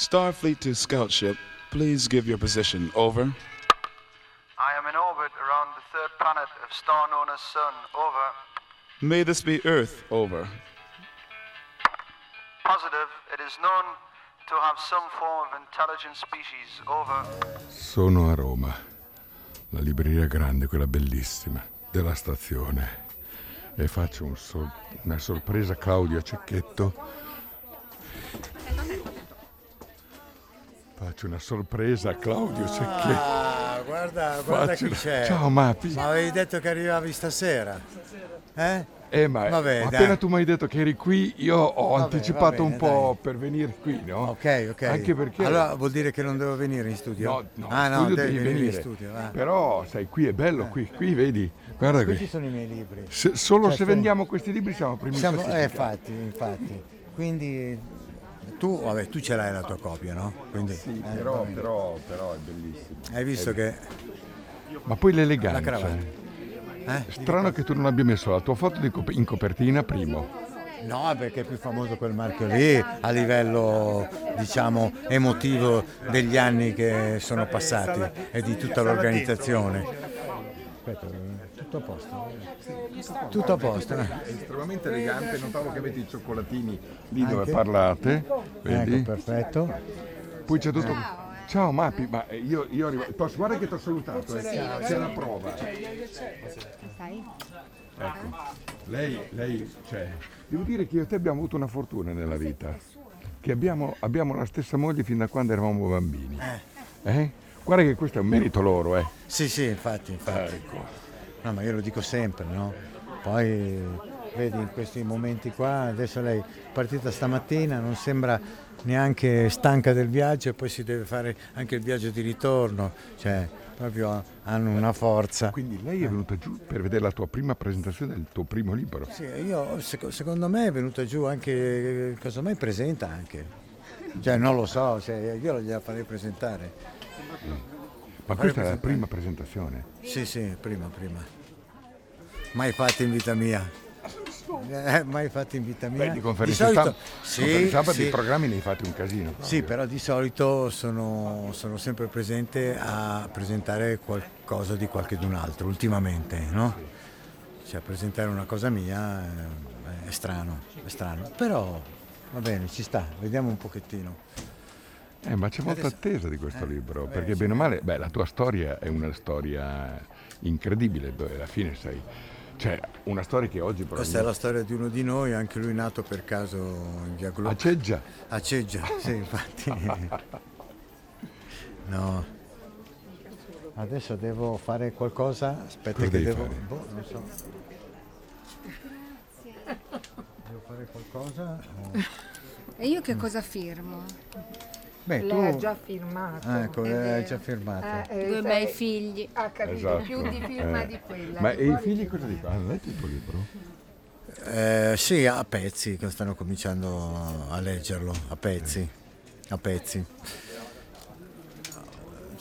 Starfleet to scout ship, please give your position. Over. I am in orbit around the third planet of star known as Sun. Over. May this be Earth. Over. Positive, it is known to have some form of intelligent species. Over. Sono a Roma, la libreria grande, quella bellissima, della stazione. E faccio un sor- una sorpresa a Claudio Cecchetto. Faccio una sorpresa a Claudio Cecchetto. Ah, guarda, guarda Faccio- chi c'è. Ciao Mapi. Ma avevi detto che arrivavi stasera? Eh? Eh, ma Vabbè, appena dai. tu mi hai detto che eri qui, io ho Vabbè, anticipato va un bene, po' per venire qui, no? Ok, ok. Anche perché... Allora vuol dire che non devo venire in studio? No, no, ah, no, studio devi venire in studio. ah. Però, sai, qui è bello, qui, qui vedi, guarda Questi qui. sono i miei libri. Se- solo Cioè, se vendiamo questi libri siamo primi Siamo, eh, infatti, infatti. Quindi tu, vabbè, tu ce l'hai la tua copia, no? Quindi, Sì, eh, però, però, però è bellissimo. Hai visto che... Ma poi La l'eleganza. cravatta. Eh? Strano che tu non abbia messo la tua foto in copertina primo. No, perché è più famoso quel marchio lì a livello, diciamo, emotivo degli anni che sono passati e di tutta l'organizzazione. Aspetta, tutto a posto? Tutto a posto. eh. Estremamente elegante, notavo che avete i cioccolatini lì dove Anche? parlate, vedi? Ecco, perfetto. Poi c'è tutto... Ciao Mapi, ma eh, io, io arrivo... Posso- guarda che ti ho salutato, eh. c'è la prova. Ecco, lei, lei, cioè, devo dire che io e te abbiamo avuto una fortuna nella vita, che abbiamo, abbiamo la stessa moglie fin da quando eravamo bambini. Eh? Guarda che questo è un merito loro, eh. Sì, sì, infatti, infatti. Ecco. No, ma io lo dico sempre, no? Poi vedi in questi momenti qua, adesso lei è partita stamattina, non sembra neanche stanca del viaggio e poi si deve fare anche il viaggio di ritorno, cioè proprio hanno una forza. Quindi lei è venuta giù per vedere la tua prima presentazione del tuo primo libro. Sì, io, seco- secondo me è venuta giù anche, casomai presenta anche. Cioè non lo so, se io gliela farei presentare. Ma questa è la prima presentazione. Sì, sì, prima, prima. Mai fatta in vita mia. Eh, mai fatta in vita mia. Beh, di conferenze solito, stampa, sì, stampa sì. di programmi ne hai fatti un casino. Sì, però di solito sono, sono sempre presente a presentare qualcosa di qualche d'un altro, ultimamente, no? Cioè presentare una cosa mia eh, è strano, è strano. Però va bene, ci sta, vediamo un pochettino. Eh, ma c'è molta Adesso- attesa di questo eh, libro, beh, perché sì. bene o male, beh, la tua storia è una storia incredibile, dove alla fine sei... Cioè, una storia che oggi Questa è probabilmente... la storia di uno di noi, anche lui nato per caso in via Glo- A Ceggia. A Ceggia, sì, infatti. No. Adesso devo fare qualcosa. Aspetta Cosa che devo. fare? Boh, non so. Devo fare qualcosa. o- E io che cosa firmo? Beh, Lei ha tu. già firmato. Ah, ecco, è lei ha vero. già firmato. Eh, eh, Due sai, bei figli. Ha capito, Esatto. più di firma Eh. di quella. Ma Di e i figli firma? cosa dicono? Hanno letto il tuo libro? Eh, sì, a pezzi, che stanno cominciando a leggerlo, a pezzi. A pezzi.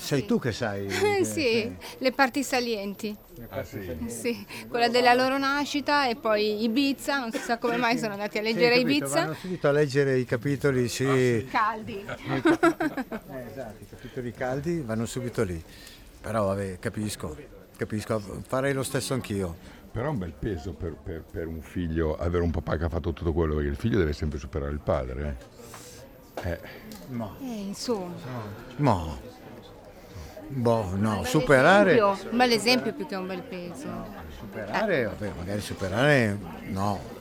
Sei tu che sai. Eh, sì, le parti salienti. Ah sì. Sì, quella della loro nascita e poi Ibiza, non si sa come mai sono andati a Sì, leggere capito, Ibiza. Vanno subito a leggere i capitoli, sì. Caldi. Eh, esatto, i capitoli caldi vanno subito lì. Però vabbè, capisco, capisco, farei lo stesso anch'io. Però è un bel peso per, per- per un figlio avere un papà che ha fatto tutto quello, perché il figlio deve sempre superare il padre. Eh. Eh, No. Eh, insomma. No. Boh, no, superare. Esempio, Un bel esempio più che un bel peso. Superare, vabbè, magari superare no.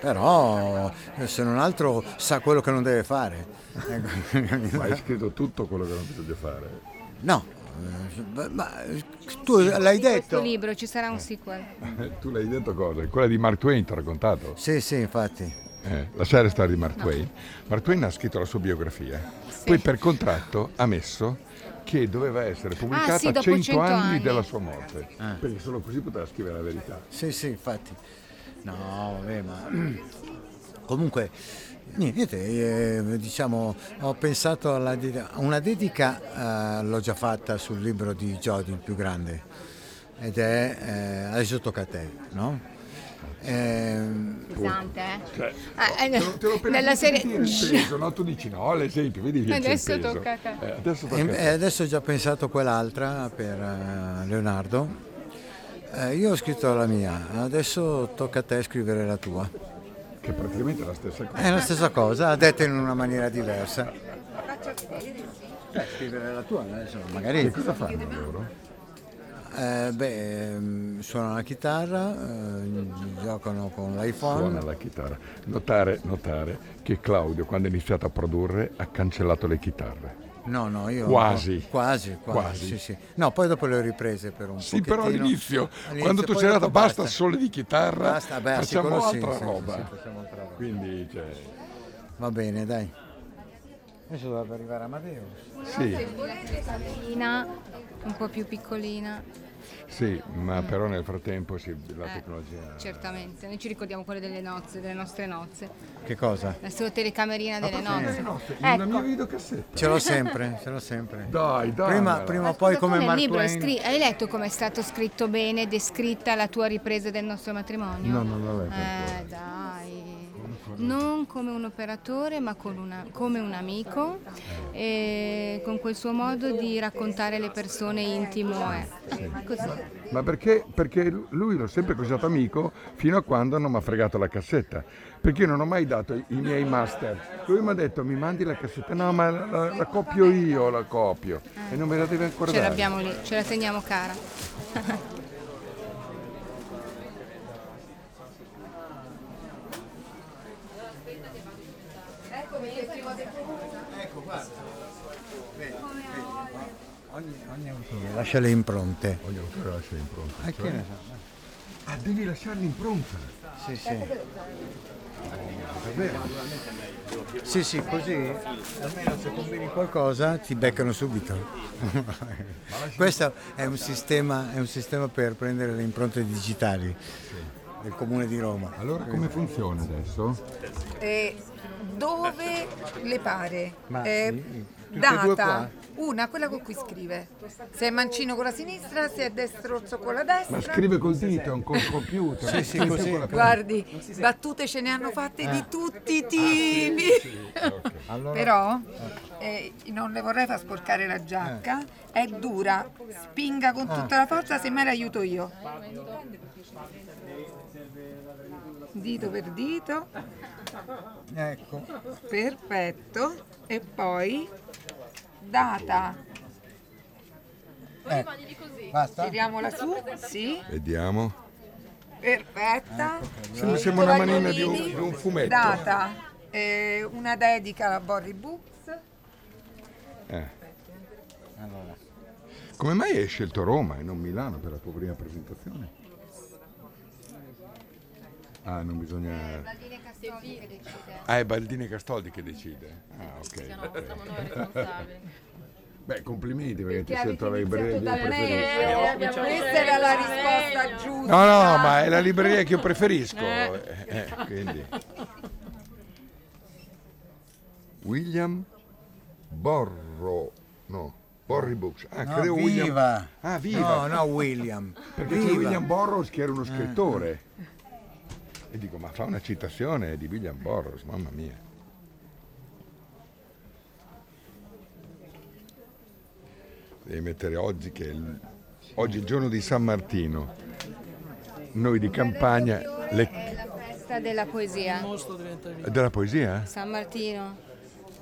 Però se non altro sa quello che non deve fare. Ecco. ma hai scritto tutto quello che non bisogna fare. No, eh, ma tu l'hai Questo detto? libro ci sarà un sequel. tu l'hai detto cosa? Quella di Mark Twain ti ho raccontato? Sì, sì, infatti. Eh, la serie storia di Mark Twain. Mark Twain ha scritto la sua biografia, poi per contratto ha messo che doveva essere pubblicata Ah, sì, dopo 100, 100 anni, anni. della sua morte, Ah. perché solo così poteva scrivere la verità. Sì, sì, infatti. No, vabbè, ma comunque niente, eh, diciamo, ho pensato alla de- a una dedica, eh, l'ho già fatta sul libro di Jody, il più grande, ed è eh, adesso tocca a te, no? Ehm, Pesante, eh? Cioè, Ah, eh, te lo, te l'ho appena nella serie... peso, no? Tu dici no, l'esempio, vedi che c'è il Adesso peso. tocca a te. Eh, adesso tocca e, a e te. adesso ho già pensato quell'altra per eh, Leonardo. Eh, io ho scritto la mia, adesso tocca a te scrivere la tua. Che praticamente è la stessa cosa. È la stessa cosa, detta in una maniera diversa. Eh, scrivere la tua, adesso Che magari cosa fanno loro? Eh, beh, ehm, suonano la chitarra, eh, giocano con l'iPhone. Suona la chitarra. Notare, notare che Claudio, quando ha iniziato a produrre, ha cancellato le chitarre. No, no, io Quasi. quasi, quasi, Quasi. sì, sì. No, poi dopo le ho riprese per un Sì, pochettino. però all'inizio, All'inizio, quando tu sei dopo andata basta solo di chitarra, Basta, beh, sì, facciamo sì, altra sì, roba. sì, facciamo altra roba. Quindi, cioè, Va bene, dai. Adesso dovrebbe arrivare Amadeus. sì, Piccolina, un po' più piccolina, sì, ma però nel frattempo sì, la Eh. tecnologia... certamente. Noi ci ricordiamo quelle delle nozze, delle nostre nozze. Che cosa? La sua telecamerina delle nozze. Una Ecco. mia videocassetta. Ce l'ho sempre, ce l'ho sempre. Dai, dai. Prima, prima o poi come Mark libro scri- hai letto come è stato scritto bene, descritta la tua ripresa del nostro matrimonio? No, non l'ho letto Eh, dai. Non come un operatore, ma con una- come un amico, e con quel suo modo di raccontare le persone intimo. È. Così. Ma perché? Perché lui l'ho sempre considerato amico fino a quando non mi ha fregato la cassetta. Perché io non ho mai dato i, miei master. Lui mi ha detto mi mandi la cassetta. No, ma la, la- la copio io, la copio. E non me la deve ancora Ce dare. l'abbiamo lì, ce la teniamo cara. Ogni, ogni autore lascia le impronte. Ogni autore lascia l'impronta. Ah, ne so. Ah, devi lasciare l'impronta. Sì, sì. Davvero? Sì, sì, così almeno se combini qualcosa ti beccano subito. Questo è un, sistema, è un sistema per prendere le impronte digitali del comune di Roma. Allora come funziona adesso? Eh, dove le pare? Ma Eh, data? Una, quella con cui scrive. Se è mancino con la sinistra, se è destrozzo con la destra. Ma scrive col dito, un col computer. Sì, sì, così. Guardi, battute ce ne hanno fatte di tutti i tipi. Allora, Però eh, non le vorrei far sporcare la giacca, è dura, spinga con tutta la forza, se me l'aiuto io. Dito per dito, ecco, perfetto. E poi data, ecco. Basta? tiriamola su, sì, Vediamo. perfetta. Sembra, sembra una manina di un, di un fumetto. Data, eh, una dedica alla Borri Books. Eh. Allora, Come mai hai scelto Roma e non Milano per la tua prima presentazione? Ah, non bisogna... Ah, è Baldini Castoldi che decide. Ah, ok. Beh, complimenti perché ti hai scelto la libreria che io preferisco. Questa era la risposta giusta. No, no, ma è la libreria che io preferisco. eh, eh, quindi. William Borro, no, Borri Books. Ah, no, credo William. viva! Ah, viva. No, no, William. Perché c'è Viva. William Burroughs che era uno scrittore. E dico, ma fa una citazione di William Burroughs, mamma mia. Devi mettere oggi che il, oggi è il giorno di San Martino. Noi di campagna, le, È la festa della poesia. della poesia? San Martino.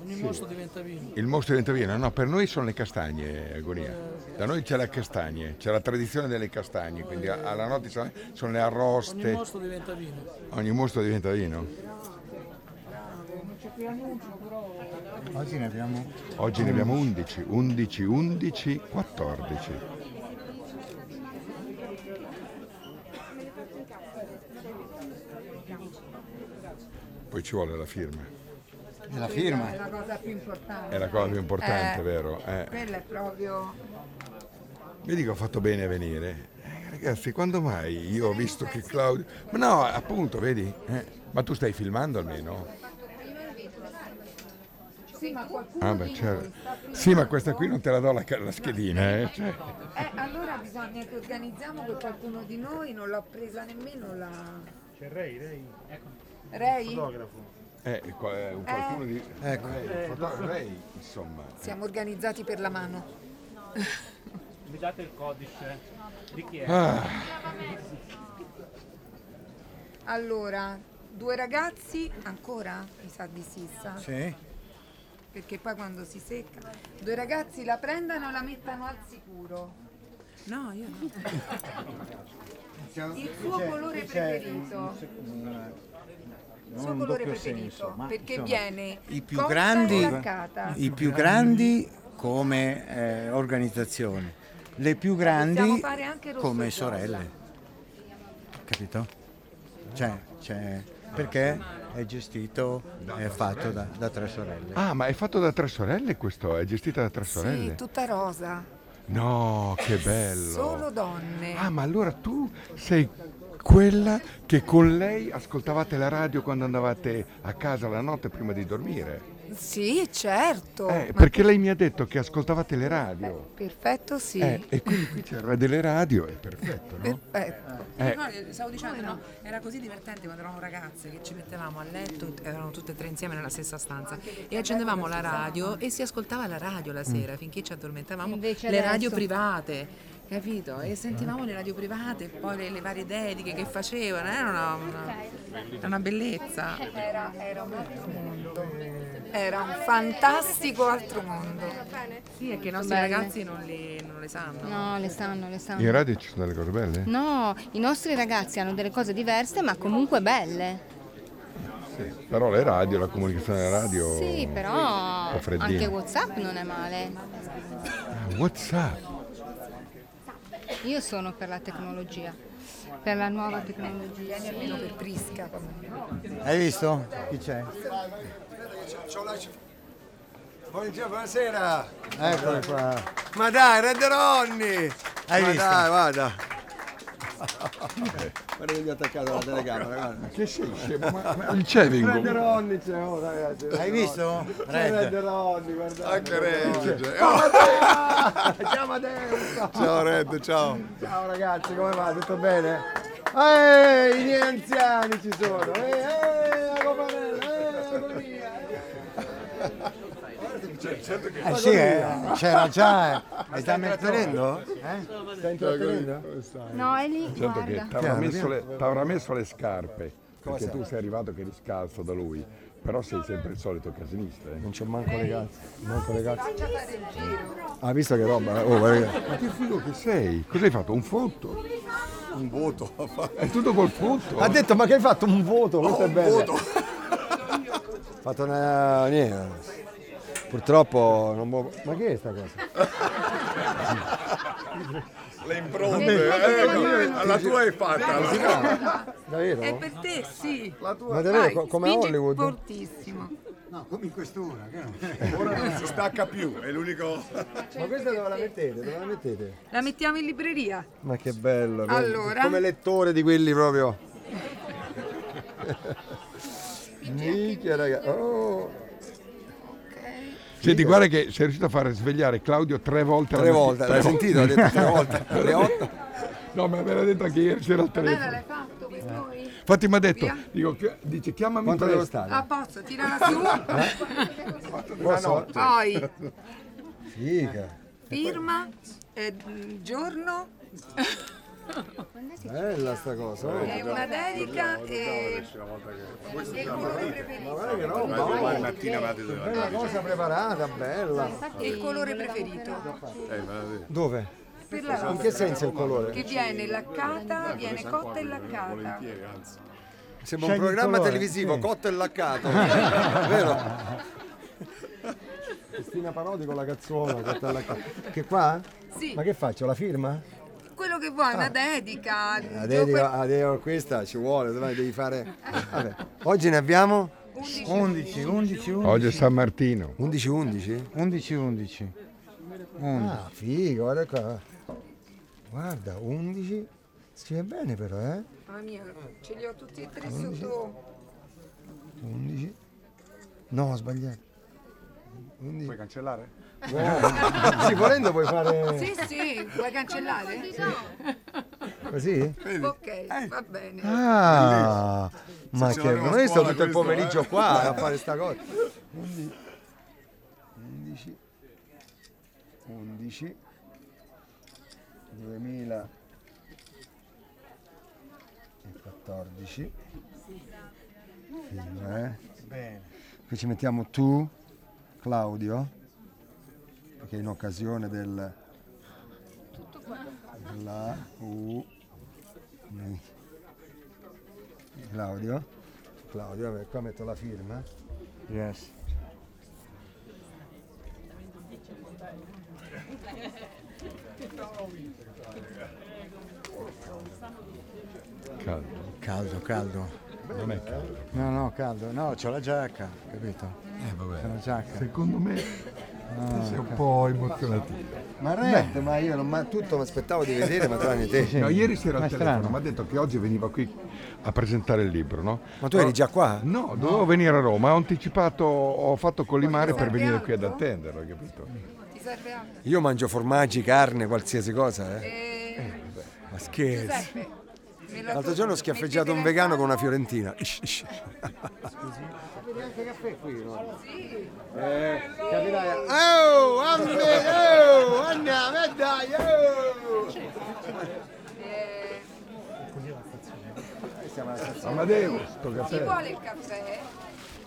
Ogni mostro diventa vino. Il mostro diventa vino? No, per noi sono le castagne, Agonia. Da noi c'è la castagne, c'è la tradizione delle castagne, quindi alla notte sono sono le Ogni arroste, mostro diventa vino. ogni mostro diventa vino. Oggi ne abbiamo Oggi ne abbiamo 11, 11, 11, 14. Poi ci vuole la firma. La firma. È la cosa più importante. È la cosa più importante, Eh, vero? Eh. Quella è proprio... Vedi che ho fatto bene a venire. Eh, ragazzi, quando mai io ho visto che Claudio... Ma no, appunto, vedi? Eh, Ma tu stai filmando almeno? Sì, ma Ah, beh, certo. Sì, ma questa qui non te la do la, la schedina, eh? Cioè, Eh, allora bisogna che organizziamo che qualcuno di noi non l'ha presa nemmeno la... Ray? Eh, qua- eh, un qualcuno di... Ecco. Lei, foto- lei, insomma. Siamo organizzati per la mano. Mi date il codice? Di chi è? Ah, Allora, due ragazzi, ancora? Mi sa di sì, sa? Sì? Perché poi quando si secca, due ragazzi la prendano e la mettano al sicuro. No, io no. Il suo colore preferito? Il suo colore preferito? Perché viene I più grandi-. I più grandi come eh, organizzazione, le più grandi come sorelle. Capito? Cioè, cioè, perché è gestito, è fatto da, da tre sorelle. Ah, ma è fatto da tre sorelle questo? È gestita da tre sorelle? Sì, tutta rosa. No, che bello. Solo donne. Ah, ma allora tu sei quella che con lei ascoltavate la radio quando andavate a casa la notte prima di dormire? Sì, certo. Eh, Ma- perché lei mi ha detto che ascoltavate le radio. Perfetto, sì. Eh, e quindi qui c'erano delle radio, è perfetto, no? Perfetto. Eh. No, stavo dicendo, no, era così divertente quando eravamo ragazze che ci mettevamo a letto, erano tutte e tre insieme nella stessa stanza e accendevamo la radio e si ascoltava la radio la sera finché ci addormentavamo. Invece le adesso- radio private, capito? E sentivamo le radio private, poi le, le varie dediche che facevano, era una, una, una bellezza. Era, era un altro mondo. Era un fantastico altro mondo. Sì, è che i nostri Belle. ragazzi non le, non le sanno. No, le sanno, le sanno. In radio ci sono delle cose belle? No, i nostri ragazzi hanno delle cose diverse ma comunque belle. Sì. Però le radio, la comunicazione della radio... Sì, però anche Whatsapp non è male. Ah, Whatsapp. Io sono per la tecnologia, per la nuova tecnologia. Almeno per Prisca. Hai visto? Chi c'è? Buongiorno, buonasera. Eccoli qua. Ma dai, Red Ronny. Hai Ma visto? dai, guarda. Guarda che gli ho attaccato la telecamera, guarda. Che sei scemo? Ma, ma il Cevingo? Red Ronny c'è, oh ragazzi. Hai visto? C'è Red Red. Ronny, guardate. Anche Red. Ciao Matteo. Ciao Red, ciao. Ciao ragazzi, come va? Tutto bene? Ehi, i miei anziani ci sono. Ehi, ehi, la copanella, Eh sì, eh, c'era già. eh. Mi stai intrattenendo? Eh? Stai intrattenendo? No, è lì, Certo che ti avrà messo, messo le scarpe, perché tu sei arrivato che eri scalzo da lui, però sei sempre il solito casinista. eh. Non c'ho manco le calze. Manco le calze. Ha visto che roba? Oh, guarda. Ma che figo che sei? Cos'hai fatto? Un foto? Un voto. È tutto col foto? Ha detto ma che hai fatto un voto? Questo è bello. Ho fatto una niente. Purtroppo non può. Ma che è sta cosa? Le impronte, ecco, alla tua hai fatta. Davvero? È per te, sì. Ma davvero co- come a Hollywood? fortissimo. No, come in quest'ora. che? Ora non si stacca più, è l'unico... Ma questa dove la mettete? Dove la mettete? La mettiamo in libreria. Ma che bello. Allora? Come lettore di quelli proprio. Minchia ragazzi. Oh, Senti, guarda che sei riuscito a fare svegliare Claudio tre volte tre alla volte, l'hai sentito? Ha detto tre volte. Alle otto. No, ma me l'ha detto anche ieri sera al telefono. l'hai fatto per noi? Infatti mi ha detto, dico, chi- dice chiamami Quanto devo presto. stare? Ah, posso, tirala su. Posso? Poi Figa. firma, eh, giorno, Bella sta cosa. oh. è una dedica e il colore preferito. Guarda che roba. oh. Bella cosa preparata, bella. E il colore preferito. Dove? Per la In che senso il colore? Che viene laccata, viene cotta e laccata. Sembra un programma televisivo, cotto e laccato. Vero? Cristina Parodi con la cazzuola, e. Che qua? Sì, Ma che faccio? La firma? Quello che vuoi, una dedica. La dedica, la dedica questa ci vuole, dai, devi fare. Vabbè. Oggi ne abbiamo 11. 11, 11, 11. Oggi è San Martino. 11 11. 11, 11. Ah, figo, guarda qua. Guarda, 11. Si è bene però, eh? Mamma mia, ce li ho tutti e tre sotto. 11. No, ho sbagliato. 11. Puoi cancellare? Sì, volendo puoi fare. Sì, sì, vuoi cancellare? Così? Ok, va bene. Ah, ma che non è stato tutto il questo, pomeriggio eh. qua a fare sta cosa. 11 11 2014 Film, eh? Bene. Qui ci mettiamo tu, Claudio, che in occasione del la U Claudio Claudio, vabbè, qua metto la firma. Yes. Caldo. Caldo, caldo. Non è caldo. No, no, caldo. No, c'ho la giacca, capito? Eh vabbè. C'ho la giacca. Secondo me Ah, sei un po' emozionativo. Ma Red, ma io non ma tutto mi aspettavo di vedere, ma tranne te. No, ieri sera al telefono mi ha detto che oggi veniva qui a presentare il libro, no? Ma tu eri già qua? No, dovevo venire a Roma, ho anticipato, ho fatto collimare per venire qui ad attenderlo, hai capito? Ti serve altro? Io mangio formaggi, carne, qualsiasi cosa, eh. Eh, Ma scherzi. L'altro giorno ho schiaffeggiato un vegano con una fiorentina. Anche caffè qui, no? Sì. Eh, capirai. Oh, Anne, oh, andiamo, e dai, oh. Eh, Amadeus, sto chi caffè. vuole il caffè?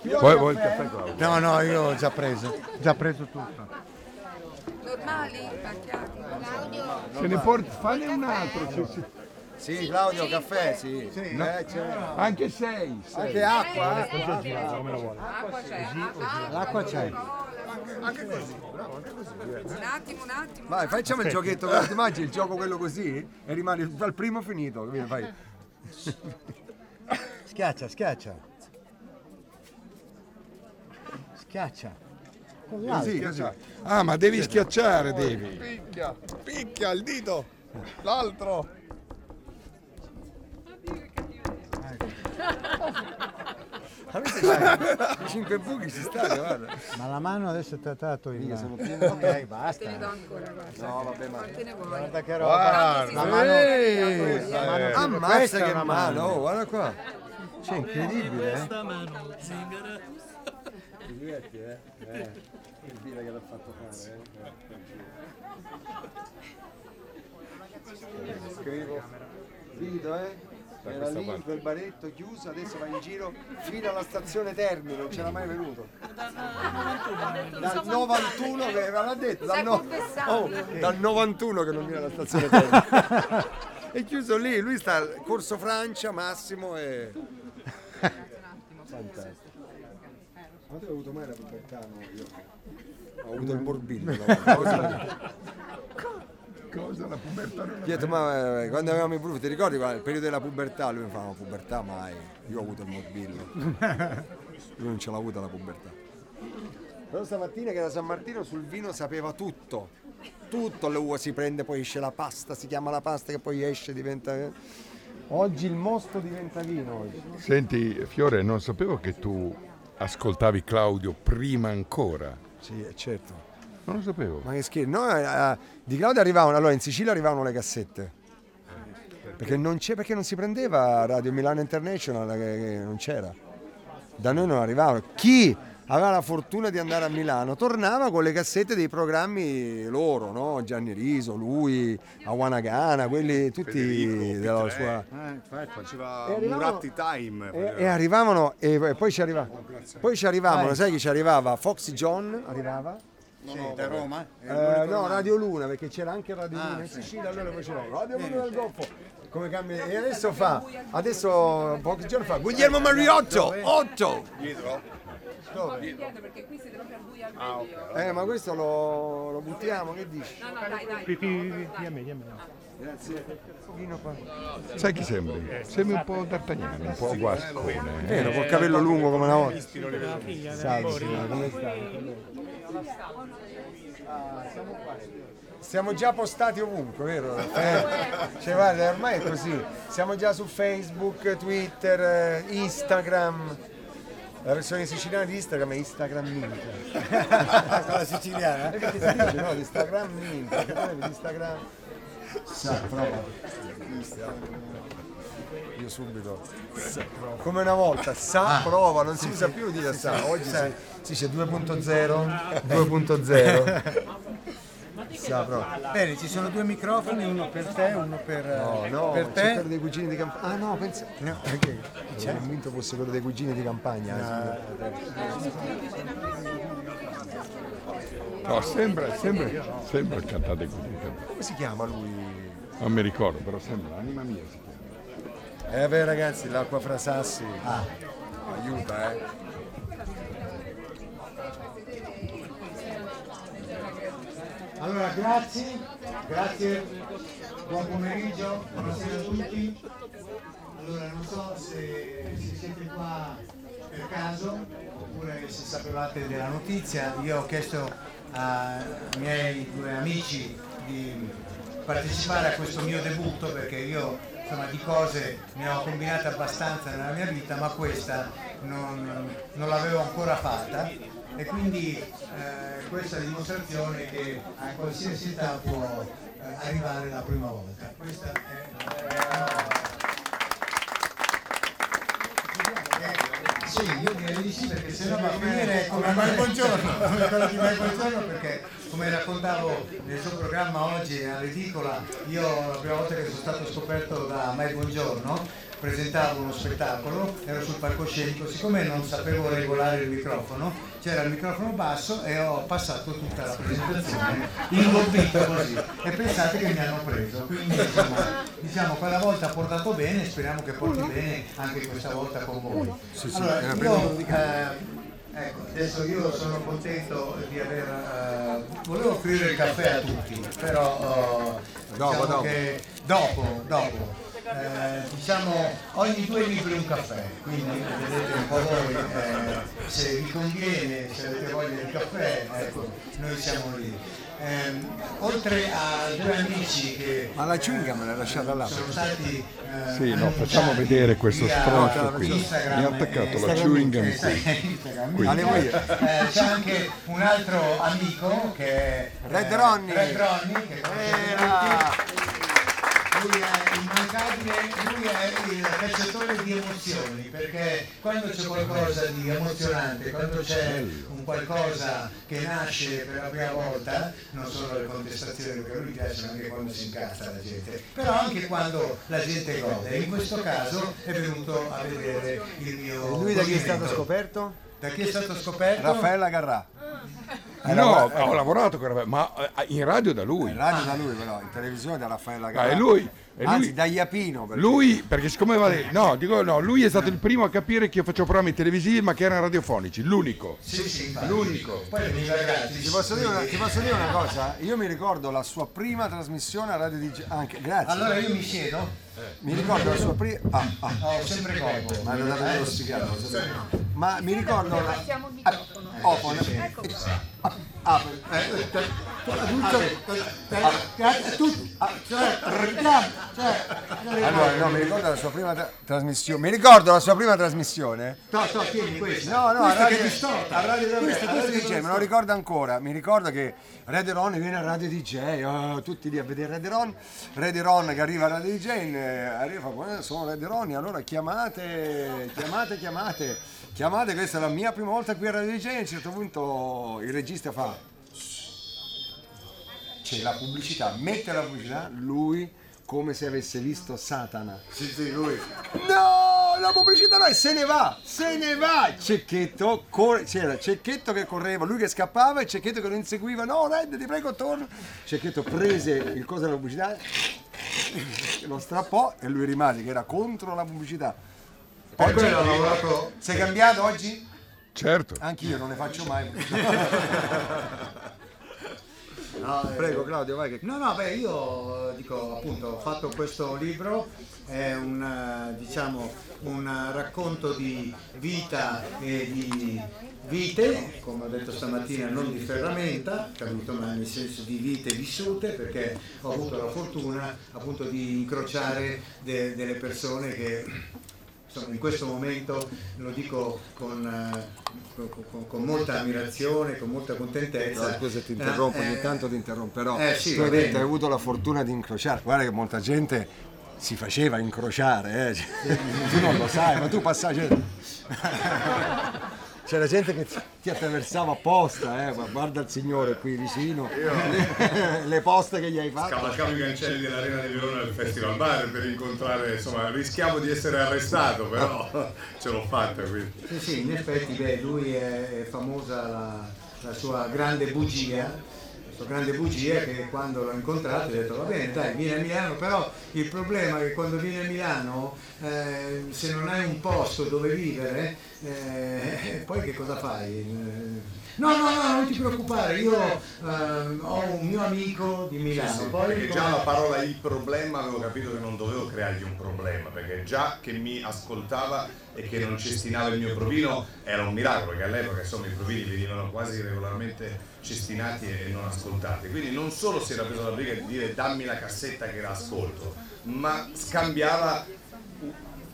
Vuoi, vuoi il caffè Claudio? No, no, io ho già preso. Già preso tutto. Normali? Claudio? Se ne porti, fanne un altro. Sì, sì. Sì, Claudio, caffè, sì. No. Eh, c'è. Anche sei. sei. Anche acqua? Acqua c'è. L'acqua c'è. Anche così, bravo, anche così. Un attimo, un attimo. Vai, facciamo il giochetto, ti immagini il gioco quello così e rimani dal primo finito, capito? Fai. Schiaccia, schiaccia. Schiaccia. Così, così. Ah, ma devi schiacciare, devi. Picchia, picchia il dito, l'altro. I cinque buchi si stanno, guarda. Ma la mano adesso è trattato in... Io sono pieno di- Ok, Te ne basta. do ancora, guarda. No, vabbè, ma... Quante ne vuoi? Guarda che roba. Guarda, La mano... ehi, la mano più- ammazza che una mano, mano. oh, guarda qua. Cioè, incredibile, eh. Questa mano zingara. Ti diverti, eh? Eh, il dire che l'ha fatto fare, eh? Scrivo, Vito, eh? Era questa lì parte. quel baretto chiuso, adesso va in giro fino alla stazione Termine, non c'era mai venuto. Dal 91 che l'ha detto, dal, no- oh, dal 91 che non viene alla stazione Termine. È chiuso lì, lui sta al Corso Francia, Massimo e... Fantastico. Ma tu hai avuto mai la pubertà? No, io ho avuto il morbillo. no? Cosa- la pubertà non ho detto, ma eh, quando avevamo i brufi, ti ricordi il periodo della pubertà? Lui mi fa, ma pubertà mai, io ho avuto il morbillo. Lui non ce l'ha avuta la pubertà. Però stamattina che era San Martino sul vino sapeva tutto. Tutto, le uova si prende, poi esce la pasta, si chiama la pasta che poi esce, diventa... eh. Oggi il mosto diventa vino. Oggi. Senti, Fiore, non sapevo che tu ascoltavi Claudio prima ancora. Sì, eh, certo. Non lo sapevo. Ma che schifo. No, eh, di Claudio arrivavano, allora in Sicilia arrivavano le cassette. Perché non, c'è, perché non si prendeva Radio Milano International, che, che non c'era. Da noi non arrivavano. Chi aveva la fortuna di andare a Milano tornava con le cassette dei programmi loro, no? Gianni Riso, lui, Awanagana, quelli tutti della sua... Faceva E arrivavano- Muratti Time. E, e arrivavano, e, e poi ci arrivavano, poi ci arrivavano, sai chi ci arrivava? Foxy John arrivava. Sì, da Roma? Eh, no, Radio Luna, perché c'era anche Radio Luna in Sicilia, allora poi c'era Radio Luna del Golfo. Come cambia? E adesso fa, adesso pochi giorni fa, Guglielmo Mariotto, 8! Dietro? Perché qui siete proprio al buio al meglio. Eh, ma questo lo, lo buttiamo, che dici? No, no, dai, dai. Grazie. Un pochino qua. Sai chi sembri? Sembri un po' d'Artagnano, un po' guascone. È vero, col capello lungo come una volta. Salve, signora, come stai? Siamo già postati ovunque, vero? Eh, cioè, guarda, ormai è così. Siamo già su Facebook, Twitter, eh, Instagram. La versione siciliana di Instagram è Instagram Minchia. Quella siciliana? Eh, perché si dice, no? Di Instagram Minchia. che di Instagram... Sa, prova. Io subito. Come una volta, sa, prova, non si usa più dire sa. Oggi si, si dice 2.0, 2.0. Bene, ci sono due microfoni, uno per te, uno per, No, no, per te. quello dei cugini di campagna. Ah no, pensa. No, perché? C'è convinto fosse quello dei cugini di campagna. No, sembra, sembra, sembra cantate così. Come si chiama lui? Non mi ricordo, però sembra anima mia si chiama. Eh beh ragazzi, l'acqua fra sassi aiuta, eh. Allora, grazie, grazie, buon pomeriggio, buonasera a tutti. Allora, non so se, se siete qua per caso oppure se sapevate della notizia. Io ho chiesto ai miei due amici di partecipare a questo mio debutto perché io insomma di cose ne ho combinate abbastanza nella mia vita, ma questa non, non l'avevo ancora fatta e quindi eh, questa è la dimostrazione che a qualsiasi età può eh, arrivare la prima volta. Questa è, eh, sì, io direi di sì perché se no va a finire come mai buongiorno, perché come raccontavo nel suo programma oggi all'edicola, io la prima volta che sono stato scoperto da Mai Buongiorno presentavo uno spettacolo, ero sul palcoscenico, siccome non sapevo regolare il microfono, c'era il microfono basso e ho passato tutta la presentazione ingobbito così e pensate che mi hanno preso, quindi insomma diciamo quella volta ha portato bene, speriamo che porti bene anche questa volta con voi. Sì, sì, Allora, io, eh, ecco, adesso io sono contento di aver eh, volevo offrire il caffè a tutti, però eh, Dopo, diciamo dopo. che dopo, dopo. Eh, diciamo ogni due libri un caffè, quindi vedete un po' voi eh, se vi conviene, se avete voglia di caffè, ecco, noi siamo lì. Ehm, oltre a due amici che Ma la cinga me l'ha lasciata là. sono stati eh, Sì, no, facciamo vedere questo stronzo qui. Instagram Mi ha attaccato la chewing gum eh, qui. Eh, c'è anche un altro amico che è Red eh, Ronnie. Red Ronnie, che. Lui è immancabile, lui è il cacciatore di emozioni, perché quando c'è qualcosa di emozionante, quando c'è un qualcosa che nasce per la prima volta, non solo le contestazioni che a lui piacciono anche quando si incazza la gente, però anche quando la gente gode. In questo caso è venuto a vedere il mio E lui da chi è stato scoperto? Da chi è stato scoperto? Raffaella Garrà. No, ho lavorato con Raffaele, ma eh, in radio da lui. In radio da lui però, in televisione da Raffaella Garrà. Ah, è lui. Lui- Anzi, da Iapino. perché- Lui, perché siccome vale, no, dico no, lui è stato il primo a capire che io facevo programmi televisivi ma che erano radiofonici, l'unico. Sì, sì. L'unico. Poi i ragazzi. Ti posso, dire una, ti posso dire una cosa? Io mi ricordo la sua prima trasmissione a Radio DJ. Anche, grazie. Allora io mi siedo, Mi ricordo la sua prima. Ah, ah. ho sempre corpo. Ma sticato, lo sapevo. Ma mi ricordo la. Microfono. Oh, poi- Ah, Allora, no, mi ricordo la sua prima tra- trasmissione. Mi ricordo la sua prima trasmissione. No, no, tieni questo. No, no, Questa che radio, è distorta. a radio, Questa- a radio questa DJ, che me lo ricordo ancora. Mi ricordo che Radio Ron viene a Radio DJ, oh, tutti lì a vedere Radio Ron. Radio Ron che arriva a Radio DJ, eh, arriva e fa, "Guarda, sono Radio Ron, allora chiamate, chiamate, chiamate, chiamate, questa è la mia prima volta qui a Radio DJ. A un certo punto il regista fa, c'è la pubblicità, mette la pubblicità, lui come se avesse visto Satana. Sì, sì, lui. No, la pubblicità no, e se ne va, se ne va. Cecchetto, corre- c'era Cecchetto che correva, lui che scappava e Cecchetto che lo inseguiva. No, Red, ti prego, torna. Cecchetto prese il coso della pubblicità, lo strappò e lui rimase che era contro la pubblicità. Per quello ho lavorato. Sei cambiato oggi? Certo. Anch'io non ne faccio mai. No, eh, Prego Claudio, vai che... No, no, beh, io dico appunto, ho fatto questo libro, è un, eh, diciamo, un racconto di vita e di vite, come ho detto stamattina, non di ferramenta, capito, ma nel senso di vite vissute, perché ho avuto la fortuna appunto di incrociare de- delle persone che insomma, in questo momento lo dico con, eh, con- con- con molta ammirazione, con molta contentezza. No, scusa, ti interrompo, Eh, ogni tanto ti interromperò. eh, sì, tu hai detto hai avuto la fortuna di incrociare. Guarda che molta gente si faceva incrociare, eh. Tu non lo sai, ma tu passavi. C'era gente che ti- attraversava apposta, eh. ma guarda il signore qui vicino, le poste che gli hai fatto. Scavalcavo i cancelli dell'Arena di Verona del Festival Bar per incontrare, insomma, rischiavo di essere arrestato, però ce l'ho fatta quindi. Sì, sì, in effetti beh, lui è, è famosa la, la sua grande bugia, sua grande bugia che quando l'ho incontrato gli ho detto va bene dai vieni a Milano, però il problema è che quando vieni a Milano eh, se non hai un posto dove vivere eh, poi che cosa fai? No, no, no, non ti preoccupare, io ehm, ho un mio amico di Milano. Sì, sì, poi perché già la parola il problema avevo capito che non dovevo creargli un problema, perché già che mi ascoltava e che non cestinava il mio provino era un miracolo, perché all'epoca insomma i provini venivano quasi regolarmente cestinati e non ascoltati. Quindi non solo si era preso la briga di dire dammi la cassetta che la ascolto, ma scambiava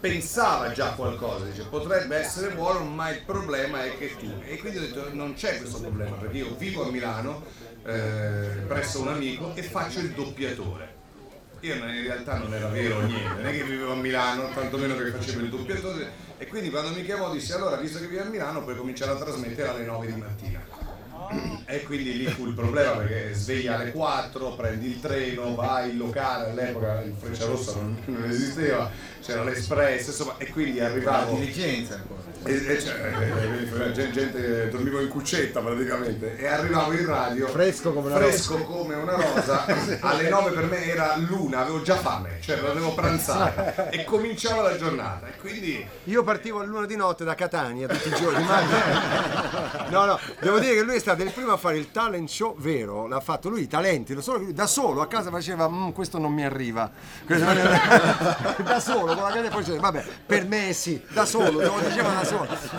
pensava già qualcosa, dice potrebbe essere buono, ma il problema è che tu. E quindi ho detto non c'è questo problema, perché io vivo a Milano eh, presso un amico e faccio il doppiatore. Io in realtà non era vero niente, non è che vivevo a Milano, tantomeno che facevo il doppiatore. E quindi quando mi chiamò dissi allora, visto che vivi a Milano, puoi cominciare a trasmettere alle 9 di mattina. E quindi lì fu il problema perché svegli alle 4, prendi il treno, vai in locale, all'epoca il Frecciarossa non, non esisteva, c'era l'Espress, insomma, e quindi arrivavo... La diligenza ancora. E, e cioè, eh, gente, gente- dormivo in cuccetta praticamente e arrivavo in radio Fresco come una fresco come una rosa alle 9 per me era l'una avevo già fame cioè dovevo pranzare e cominciava la giornata e quindi Io partivo a luna di notte da Catania tutti i giorni. No, no, devo dire che lui è stato il primo a fare il talent show vero, l'ha fatto lui, i talenti, lo solo che lui da solo a casa faceva, "Mm, questo non mi arriva. Questo non mi arriva." da solo, con la casa e poi diceva, vabbè, per me sì, da solo, lo diceva da solo.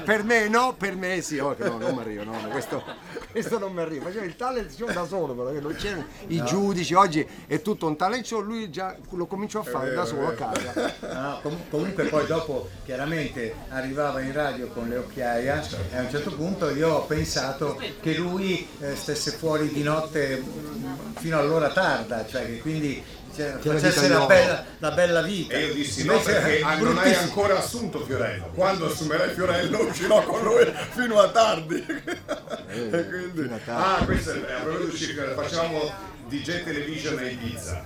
Per me no, per me sì. Oh, no, non mi arriva, no, questo, questo non mi arriva. Faceva il talent show da solo, però, non c'erano i No. giudici, oggi è tutto un talent show, lui già lo cominciò a fare da solo a casa. No, com- comunque poi dopo chiaramente arrivava in radio con le occhiaia e a un certo punto io ho pensato che lui eh, stesse fuori di notte mh, fino all'ora tarda, cioè che quindi cioè, Che la facesse la bella, la bella vita. e io dissi no perché non hai ancora assunto Fiorello. Quando assumerai Fiorello uscirò con lui fino a tardi. E quindi a tardi. ah questo è a proposito di facciamo DJ Television a Ibiza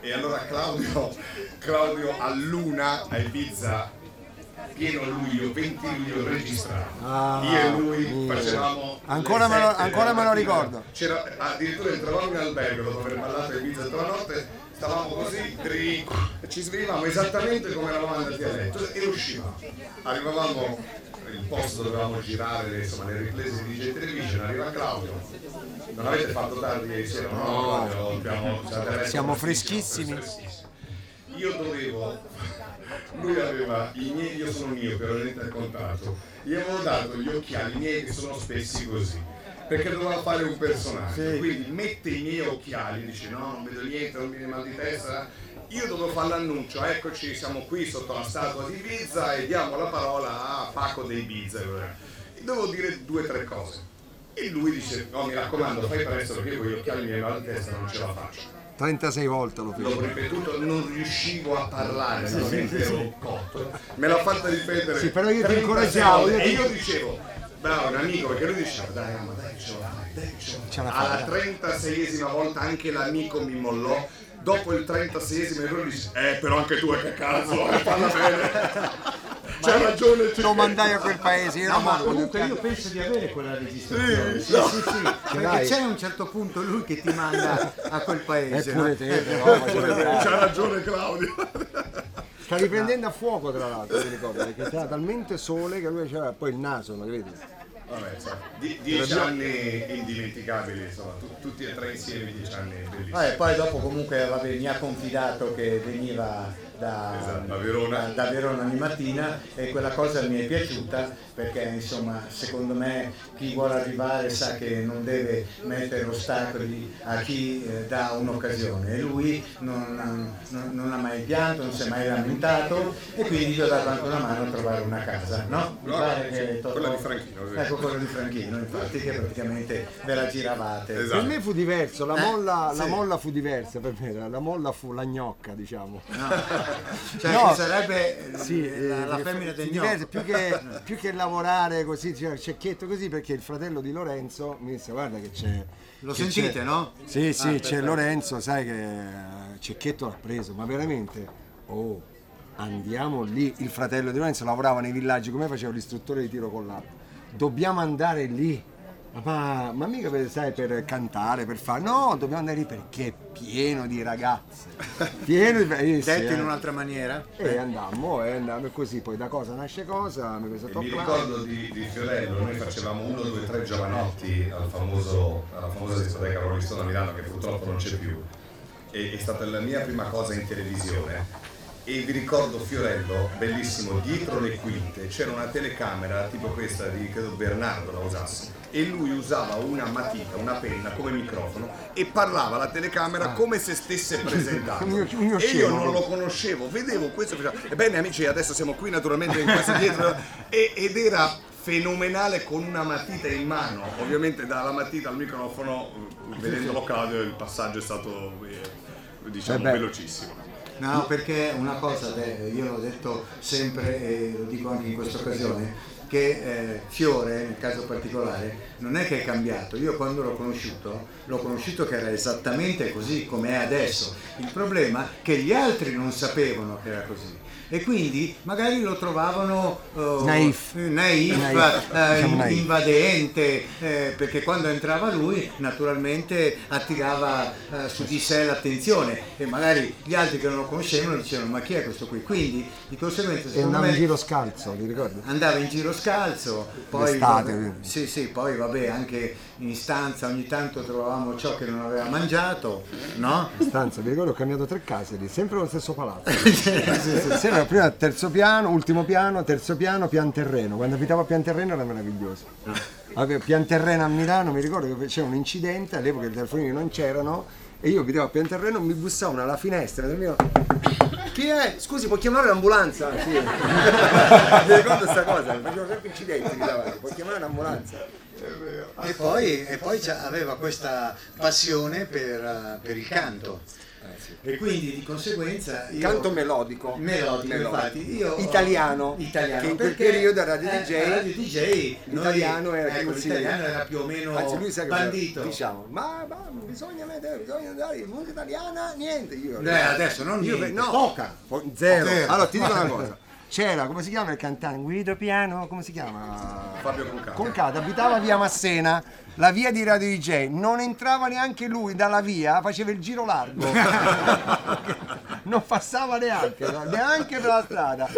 e allora Claudio Claudio a Luna a Ibiza pieno luglio 20 luglio registravo Ah, io e lui facevamo Ancora me lo- ancora me lo ricordo. C'era, addirittura entravamo in albergo dopo aver ballato Ibiza tutta la notte stavamo così e ci svegliavamo esattamente come eravamo andati a letto e uscivamo arrivavamo il posto dove dovevamo girare insomma, le riprese di DJ Television arriva Claudio. Non avete fatto tardi ieri sera? No, No. Claudio, abbiamo- letto Siamo prestissimo, freschissimi. io dovevo lui aveva i miei io sono miope ero intercontato. Io avevo dato gli occhiali miei che sono spessi così perché doveva fare un personaggio quindi mette i miei occhiali dice no non vedo niente non mi viene mal di testa. Io dovevo fare l'annuncio eccoci siamo qui sotto la statua di Ibiza e diamo la parola a Paco dei Ibiza dovevo dire due o tre cose. E lui dice no mi raccomando fai presto perché io con gli occhiali mi viene mal di testa non ce la faccio. 36 volte lo L'ho fece. ripetuto, non riuscivo a parlare, veramente ero cotto. Me l'ha fatta ripetere. Sì, però io ti 36 incoraggiavo, E io dicevo, bravo, un amico, perché lui diceva, dai, ma dai, ce la fai, dai, ce la fai. Alla 36esima volta anche l'amico mi mollò. Dopo il 36esimo errore dice, eh, però anche tu, eh, che cazzo, eh, parla bene. C'ha ragione, Lo mandai a quel paese, io No, ma comunque io penso di avere quella registrazione. Sì, Sì, no. sì, sì, perché l'hai? c'è a un certo punto lui che ti manda a quel paese. Eppure no? te, ce l'hai. C'ha ragione Claudio. Sta riprendendo a fuoco tra l'altro, mi ricordo, perché c'era talmente sole che lui c'era poi il naso, non credi? Vabbè, insomma, die- dieci anni indimenticabili, insomma, tu- tutti e tre insieme dieci anni bellissimi. Vabbè, poi dopo comunque vabbè, mi ha confidato che veniva da, Esatto, a Verona. da- da Verona ogni mattina e quella cosa mi è piaciuta perché insomma secondo me chi vuole arrivare sa che non deve mettere ostacoli a chi eh, dà un'occasione e lui non, non- non ha mai pianto, non si è mai lamentato e quindi gli ho dato anche una mano a trovare una casa, no? No, che quella di Franchino, sì. Ecco quella di Franchino, infatti che praticamente ve la giravate. Esatto. Per me fu diverso, la Eh, molla, la sì. molla fu diversa per me, la molla fu la gnocca, diciamo. Cioè No. sarebbe Sì, la, eh, la fu- femmina fu del diverso, più che, più che lavorare così, cioè, cecchetto così, perché il fratello di Lorenzo mi disse guarda che c'è... Lo che sentite, c'è- no? Sì, Ah, sì, c'è perfetto. Lorenzo, sai che eh, cecchetto l'ha preso, ma veramente... Oh, andiamo lì, il fratello di Lorenzo lavorava nei villaggi, come faceva l'istruttore di tiro con l'arco. Dobbiamo andare lì. Ma, ma mica per, sai, per cantare, per fare. No, dobbiamo andare lì perché è pieno di ragazze. Pieno di bravissimi, Detto in eh. un'altra maniera? E andammo, e andammo e così, poi da cosa nasce cosa, mi mi ricordo di, di Fiorello, noi facevamo uno, due, tre giovanotti al famoso, alla famosa discoteca Rolling Stone a Milano che purtroppo non c'è più. E, è stata la mia prima cosa in televisione. E vi ricordo Fiorello, bellissimo, dietro le quinte c'era una telecamera tipo questa di credo Bernardo la usasse. E lui usava una matita, una penna come microfono e parlava alla telecamera come se stesse presentando. E io non lo conoscevo, vedevo questo facevo, ebbene amici adesso siamo qui naturalmente in questo dietro e- ed era fenomenale con una matita in mano, ovviamente dalla matita al microfono, vedendolo Claudio il passaggio è stato eh, diciamo Eh velocissimo. No, perché una cosa, io l'ho detto sempre e lo dico anche in questa occasione, che eh, Fiore, nel caso particolare, non è che è cambiato. Io quando l'ho conosciuto, l'ho conosciuto che era esattamente così come è adesso. Il problema è che gli altri non sapevano che era così. E quindi magari lo trovavano eh, Naif. naif, Naif, eh, diciamo naif. invadente, eh, perché quando entrava lui naturalmente attirava eh, su di sé l'attenzione e magari gli altri che non lo conoscevano dicevano ma chi è questo qui? Quindi di conseguenza E andavo me in giro scalzo, ti ricordi? andava in giro scalzo, poi vabbè, sì, sì, poi vabbè anche in stanza ogni tanto trovavamo ciò che non aveva mangiato, no? In stanza, mi ricordo ho cambiato tre case lì, sempre lo stesso palazzo. Sì, sì, sì, sempre prima terzo piano, ultimo piano, terzo piano, pian terreno. Quando abitavo a pian terreno era meraviglioso. Avevo pian terreno a Milano, mi ricordo che c'era un incidente, all'epoca i telefonini non c'erano, e io abitavo a pian terreno, mi bussavano alla finestra del mio. Chi è? Scusi, può chiamare l'ambulanza? Sì. mi ricordo questa cosa, facevo sempre incidenti lì davanti, può chiamare un'ambulanza? E poi, e poi aveva questa passione per, eh, per il canto. E quindi di conseguenza io- Canto melodico. melodico, Melodico. infatti io Italiano. italiano Che in quel perché, periodo era Radio eh, DJ. Radio DJ noi- L'italiano era ecco, l'italiano era più o meno Anzi, lui sa bandito. Diciamo, ma, ma bisogna mettere, bisogna dare musica italiana, niente. Io, Eh, adesso non io, niente, no, poca. po- zero. Zero. Allora ti dico una cosa. C'era, come si chiama il cantante? Guido Piano, come si chiama? Fabio Concato. Concato, abitava via Massena, la via di Radio DJ, non entrava neanche lui dalla via, faceva il giro largo. non passava neanche, neanche per la strada.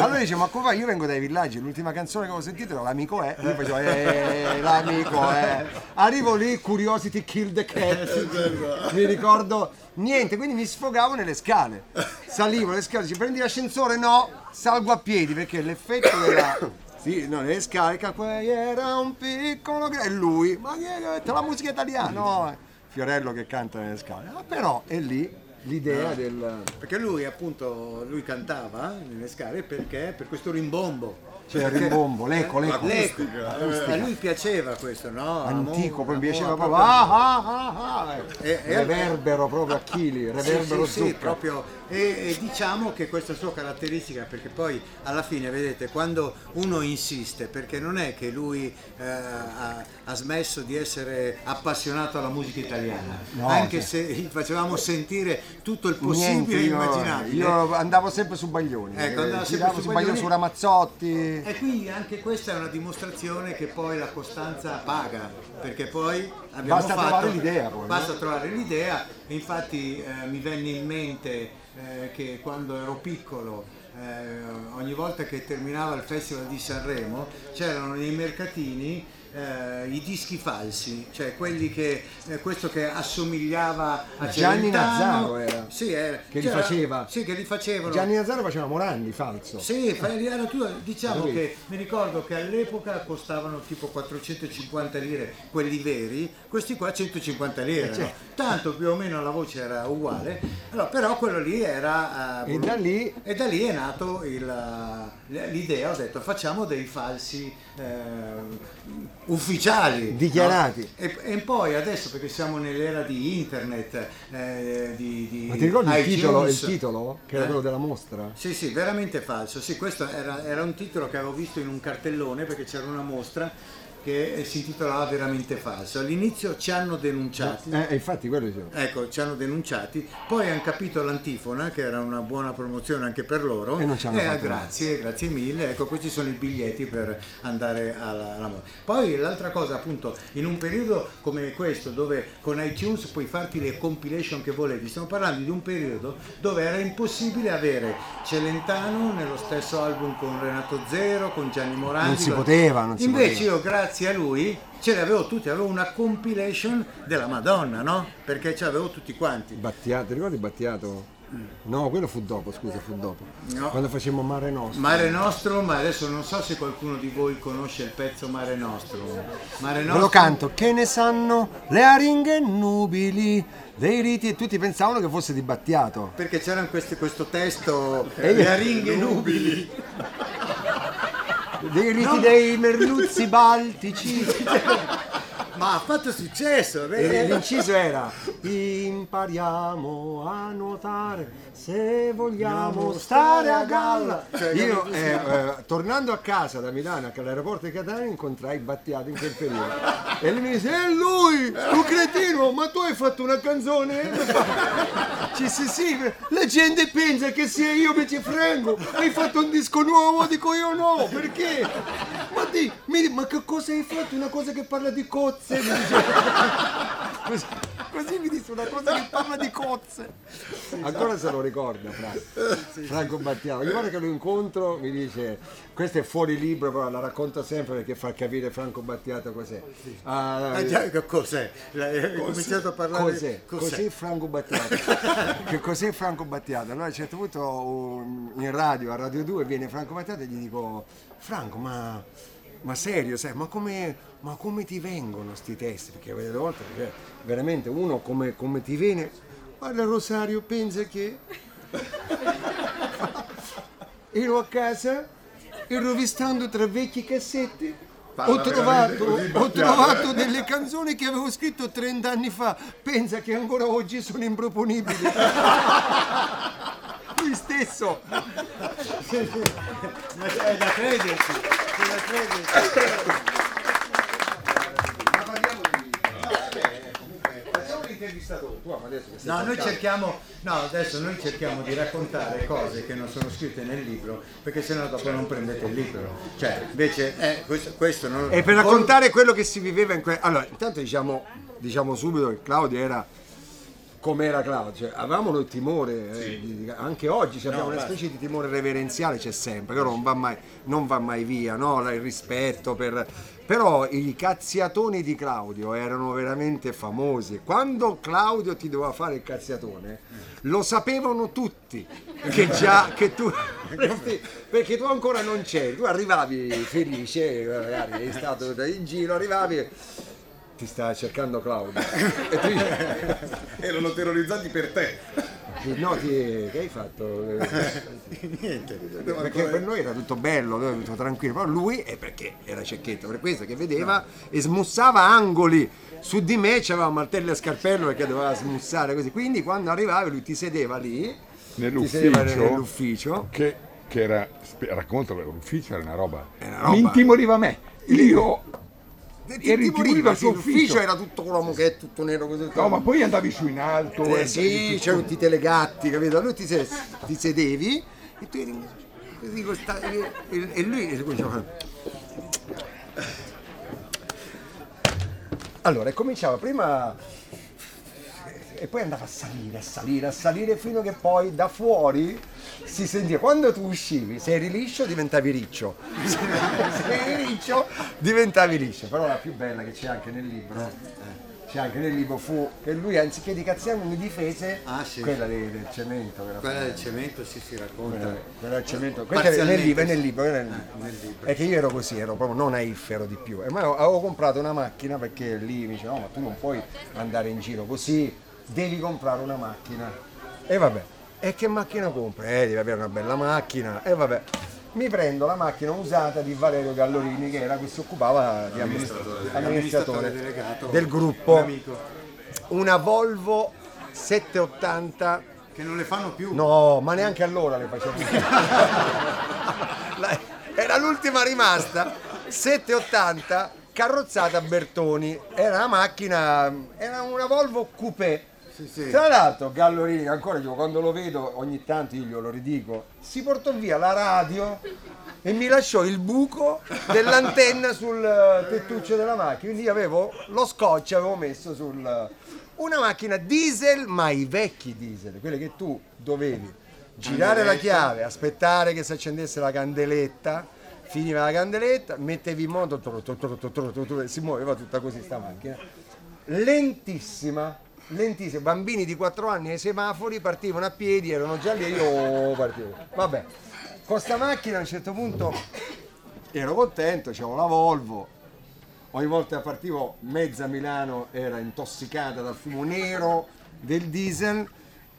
Allora dice, ma come fai? Io vengo dai villaggi, l'ultima canzone che avevo sentito era L'amico è, io facevo, eh, l'amico è. Arrivo lì, Curiosity Kill the Cat, mi ricordo niente, quindi mi sfogavo nelle scale. Salivo le scale, ci prendi l'ascensore? No, salgo a piedi perché l'effetto della... Sì, no, nelle scale, poi era un piccolo... E lui, ma che è la musica italiana? No, eh. Fiorello che canta nelle scale. Ah, però è lì l'idea No. del... Perché lui appunto, lui cantava nelle scale perché? Per questo rimbombo. Cioè il Perché- rimbombo, l'eco, l'eco. L'eco. L'acustica. A lui piaceva questo, no? Antico, poi mi piaceva proprio... Ah, ah, ah, ah. E- e- reverbero proprio a chili, reverbero sì, sì, sì, proprio. E, diciamo che questa sua caratteristica, perché poi alla fine, vedete, quando uno insiste, perché non è che lui eh, ha, ha smesso di essere appassionato alla musica italiana, No, anche se gli facevamo sentire tutto il possibile e immaginabile. io andavo sempre su Baglioni, Ecco, andava eh, sempre su su Baglioni, Baglioni. su Ramazzotti. E quindi anche questa è una dimostrazione che poi la costanza paga, perché poi abbiamo Basta fatto, trovare l'idea poi, Basta no? trovare l'idea, e infatti eh, mi venne in mente eh, che quando ero piccolo, eh, ogni volta che terminava il Festival di Sanremo, c'erano nei mercatini eh, i dischi falsi, cioè quelli che eh, questo che assomigliava a Gianni. Nazzaro era. Sì, era- Che li c'era- faceva. Sì, che li facevano. Gianni Nazzaro faceva Morandi, falso. Sì, era tu- diciamo che mi ricordo che all'epoca costavano tipo 450 lire quelli veri, questi qua 150 lire. Eh, no? certo. Tanto più o meno la voce era uguale, allora, però quello lì era... eh, E da lì- e da lì è nato il- l'idea, ho detto facciamo dei falsi eh, ufficiali. Dichiarati. no? E, e poi adesso perché siamo nell'era di internet, eh, di, di Ma ti ricordi il titolo, il titolo? Che era eh? quello della mostra? Sì, sì, veramente falso. Sì, questo era, era un titolo che avevo visto in un cartellone perché c'era una mostra che eh, si intitolava Veramente falso. All'inizio ci hanno denunciati. Eh, infatti quello dicevo. Ecco, ci hanno denunciati, poi hanno capito l'antifona, che era una buona promozione anche per loro. E non ci hanno Eh, grazie, grazie mille. Ecco, questi sono i biglietti per andare alla, alla moda. Poi l'altra cosa, appunto, in un periodo come questo, dove con iTunes puoi farti le compilation che volevi, stiamo parlando di un periodo dove era impossibile avere Celentano nello stesso album con Renato Zero, con Gianni Morandi. Non si poteva, non si Invece poteva. io, grazie a lui, ce le avevo tutte, avevo una compilation della Madonna, no? Perché ce l'avevo tutti quanti. Battiato, ti ricordi Battiato? No, quello fu dopo, scusa, fu dopo. No. Quando facemmo Mare Nostro. Mare Nostro, ma adesso non so se qualcuno di voi conosce il pezzo Mare Nostro. Mare Ve Nostro. lo canto, che ne sanno le aringhe nubili dei riti e tutti pensavano che fosse di Battiato. Perché c'era questi- questo testo, le aringhe nubili. Dei riti dei merluzzi baltici. Ma ha fatto successo, E l'inciso era impariamo a nuotare se vogliamo stare a galla. Cioè, Io eh, eh, tornando a casa da Milano all'aeroporto di Catania incontrai Battiato in quel periodo e lui mi disse è lui, tu cretino, ma tu hai fatto una canzone? Ci sì sì, la gente pensa che sia io che ci frengo, hai fatto un disco nuovo, dico io no, perché? Ma, di, mi ma che cosa hai fatto? Una cosa che parla di cozze? Mi dice. Così, mi disse una cosa che parla di cozze. Ancora se lo ricorda Franco, Franco Battiato. Ogni volta che lo incontro mi dice questo è fuori libro, però la racconto sempre perché fa capire Franco Battiato cos'è. Ah, Ah, già, che cos'è? Hai cominciato a parlare Cos'è? Cos'è Franco Battiato? che cos'è Franco Battiato? Allora a un certo punto in radio, a Radio 2, viene Franco Battiato e gli dico Franco, ma, ma serio, sai, ma come, ma come ti vengono sti testi? Perché delle volte cioè, veramente uno come, come ti viene... Guarda Rosario, pensa che ero a casa, ero rovistando tra vecchi cassetti ho trovato, ho trovato delle canzoni che avevo scritto 30 anni fa. Pensa che ancora oggi sono improponibili. Lui stesso. Ma è da credersi, è da credersi. Facciamo l'intervistatore. Tu, ma adesso che sei No, noi cerchiamo, no, adesso noi cerchiamo di raccontare cose che non sono scritte nel libro, perché sennò dopo non prendete il libro. Cioè, invece, eh, questo, questo non... E per raccontare quello che si viveva in quel... Allora, intanto diciamo, diciamo subito che Claudio era come era Claudio, cioè, avevamo noi timore, eh, di- di- anche oggi cioè, abbiamo No, una specie di timore reverenziale, c'è sempre, però non va mai, non va mai via, no? il rispetto per... Però i cazziatoni di Claudio erano veramente famosi. Quando Claudio ti doveva fare il cazziatone, lo sapevano tutti che già che tu perché tu ancora non c'eri, tu arrivavi felice, magari eri stato in giro, arrivavi ti stava cercando Claudio. E tu Erano terrorizzati per te. no, ti, che hai fatto? Niente. Perché per noi era tutto bello, tutto tranquillo, però lui è perché era cecchetto, per questo che vedeva e smussava angoli. Su di me c'aveva martello e scarpello perché doveva smussare così. Quindi quando arrivavi lui ti sedeva lì, ti sedeva Nell'ufficio, nell'ufficio. che, che era, racconto, l'ufficio era una roba, Era una mi roba. intimoriva me, io Ti ero intimorito al suo l'ufficio ufficio. era tutto l'uomo che è tutto nero così. No, ma poi andavi su in alto. Eh, e- sì, c'erano tutti i telegatti, capito? Lui ti, se- ti sedevi e tu eri così con sta- e, e lui e cominciava. Allora, e cominciava prima e poi andava a salire, a salire, a salire fino che poi da fuori si sentiva. Quando tu uscivi, se eri liscio diventavi riccio, se eri riccio diventavi liscio. Però la più bella che c'è anche nel libro, eh, c'è anche nel libro fu che lui anziché di cazziamo mi difese Ah, sì. quella del, del cemento. Quella, Quella del cemento si si racconta. quella, quella del cemento. Questa è nel libro, è nel libro, è nel libro. nel libro. È che io ero così, ero proprio non naif, ero di più. E ma avevo comprato una macchina perché lì mi dicevano, no, ma tu non puoi andare in giro così, devi comprare una macchina. E vabbè, e che macchina compri? Eh, devi avere una bella macchina. E vabbè, mi prendo la macchina usata di Valerio Gallorini, che era che si occupava di amministratore, amministratore delegato, del un gruppo. amico. Una Volvo 780 Che non le fanno più. No, ma neanche allora le facevo. La- Era l'ultima rimasta, 780, carrozzata Bertoni. Era una macchina, era una Volvo Coupé. Sì, sì. Tra l'altro Gallorini, ancora io quando lo vedo ogni tanto io glielo ridico, si portò via la radio e mi lasciò il buco dell'antenna sul eh, tettuccio della macchina. Quindi io avevo lo scotch, avevo messo sul... Una macchina diesel, ma i vecchi diesel, quelli che tu dovevi girare la chiave, aspettare che si accendesse la candeletta, finiva la candeletta, mettevi in moto, si muoveva tutta così sta macchina. Lentissima, lentissima. Bambini di 4 anni ai semafori partivano a piedi, erano già lì e io partivo. Vabbè, con sta macchina a un certo punto ero contento, c'avevo la Volvo, ogni volta che partivo mezza Milano era intossicata dal fumo nero del diesel.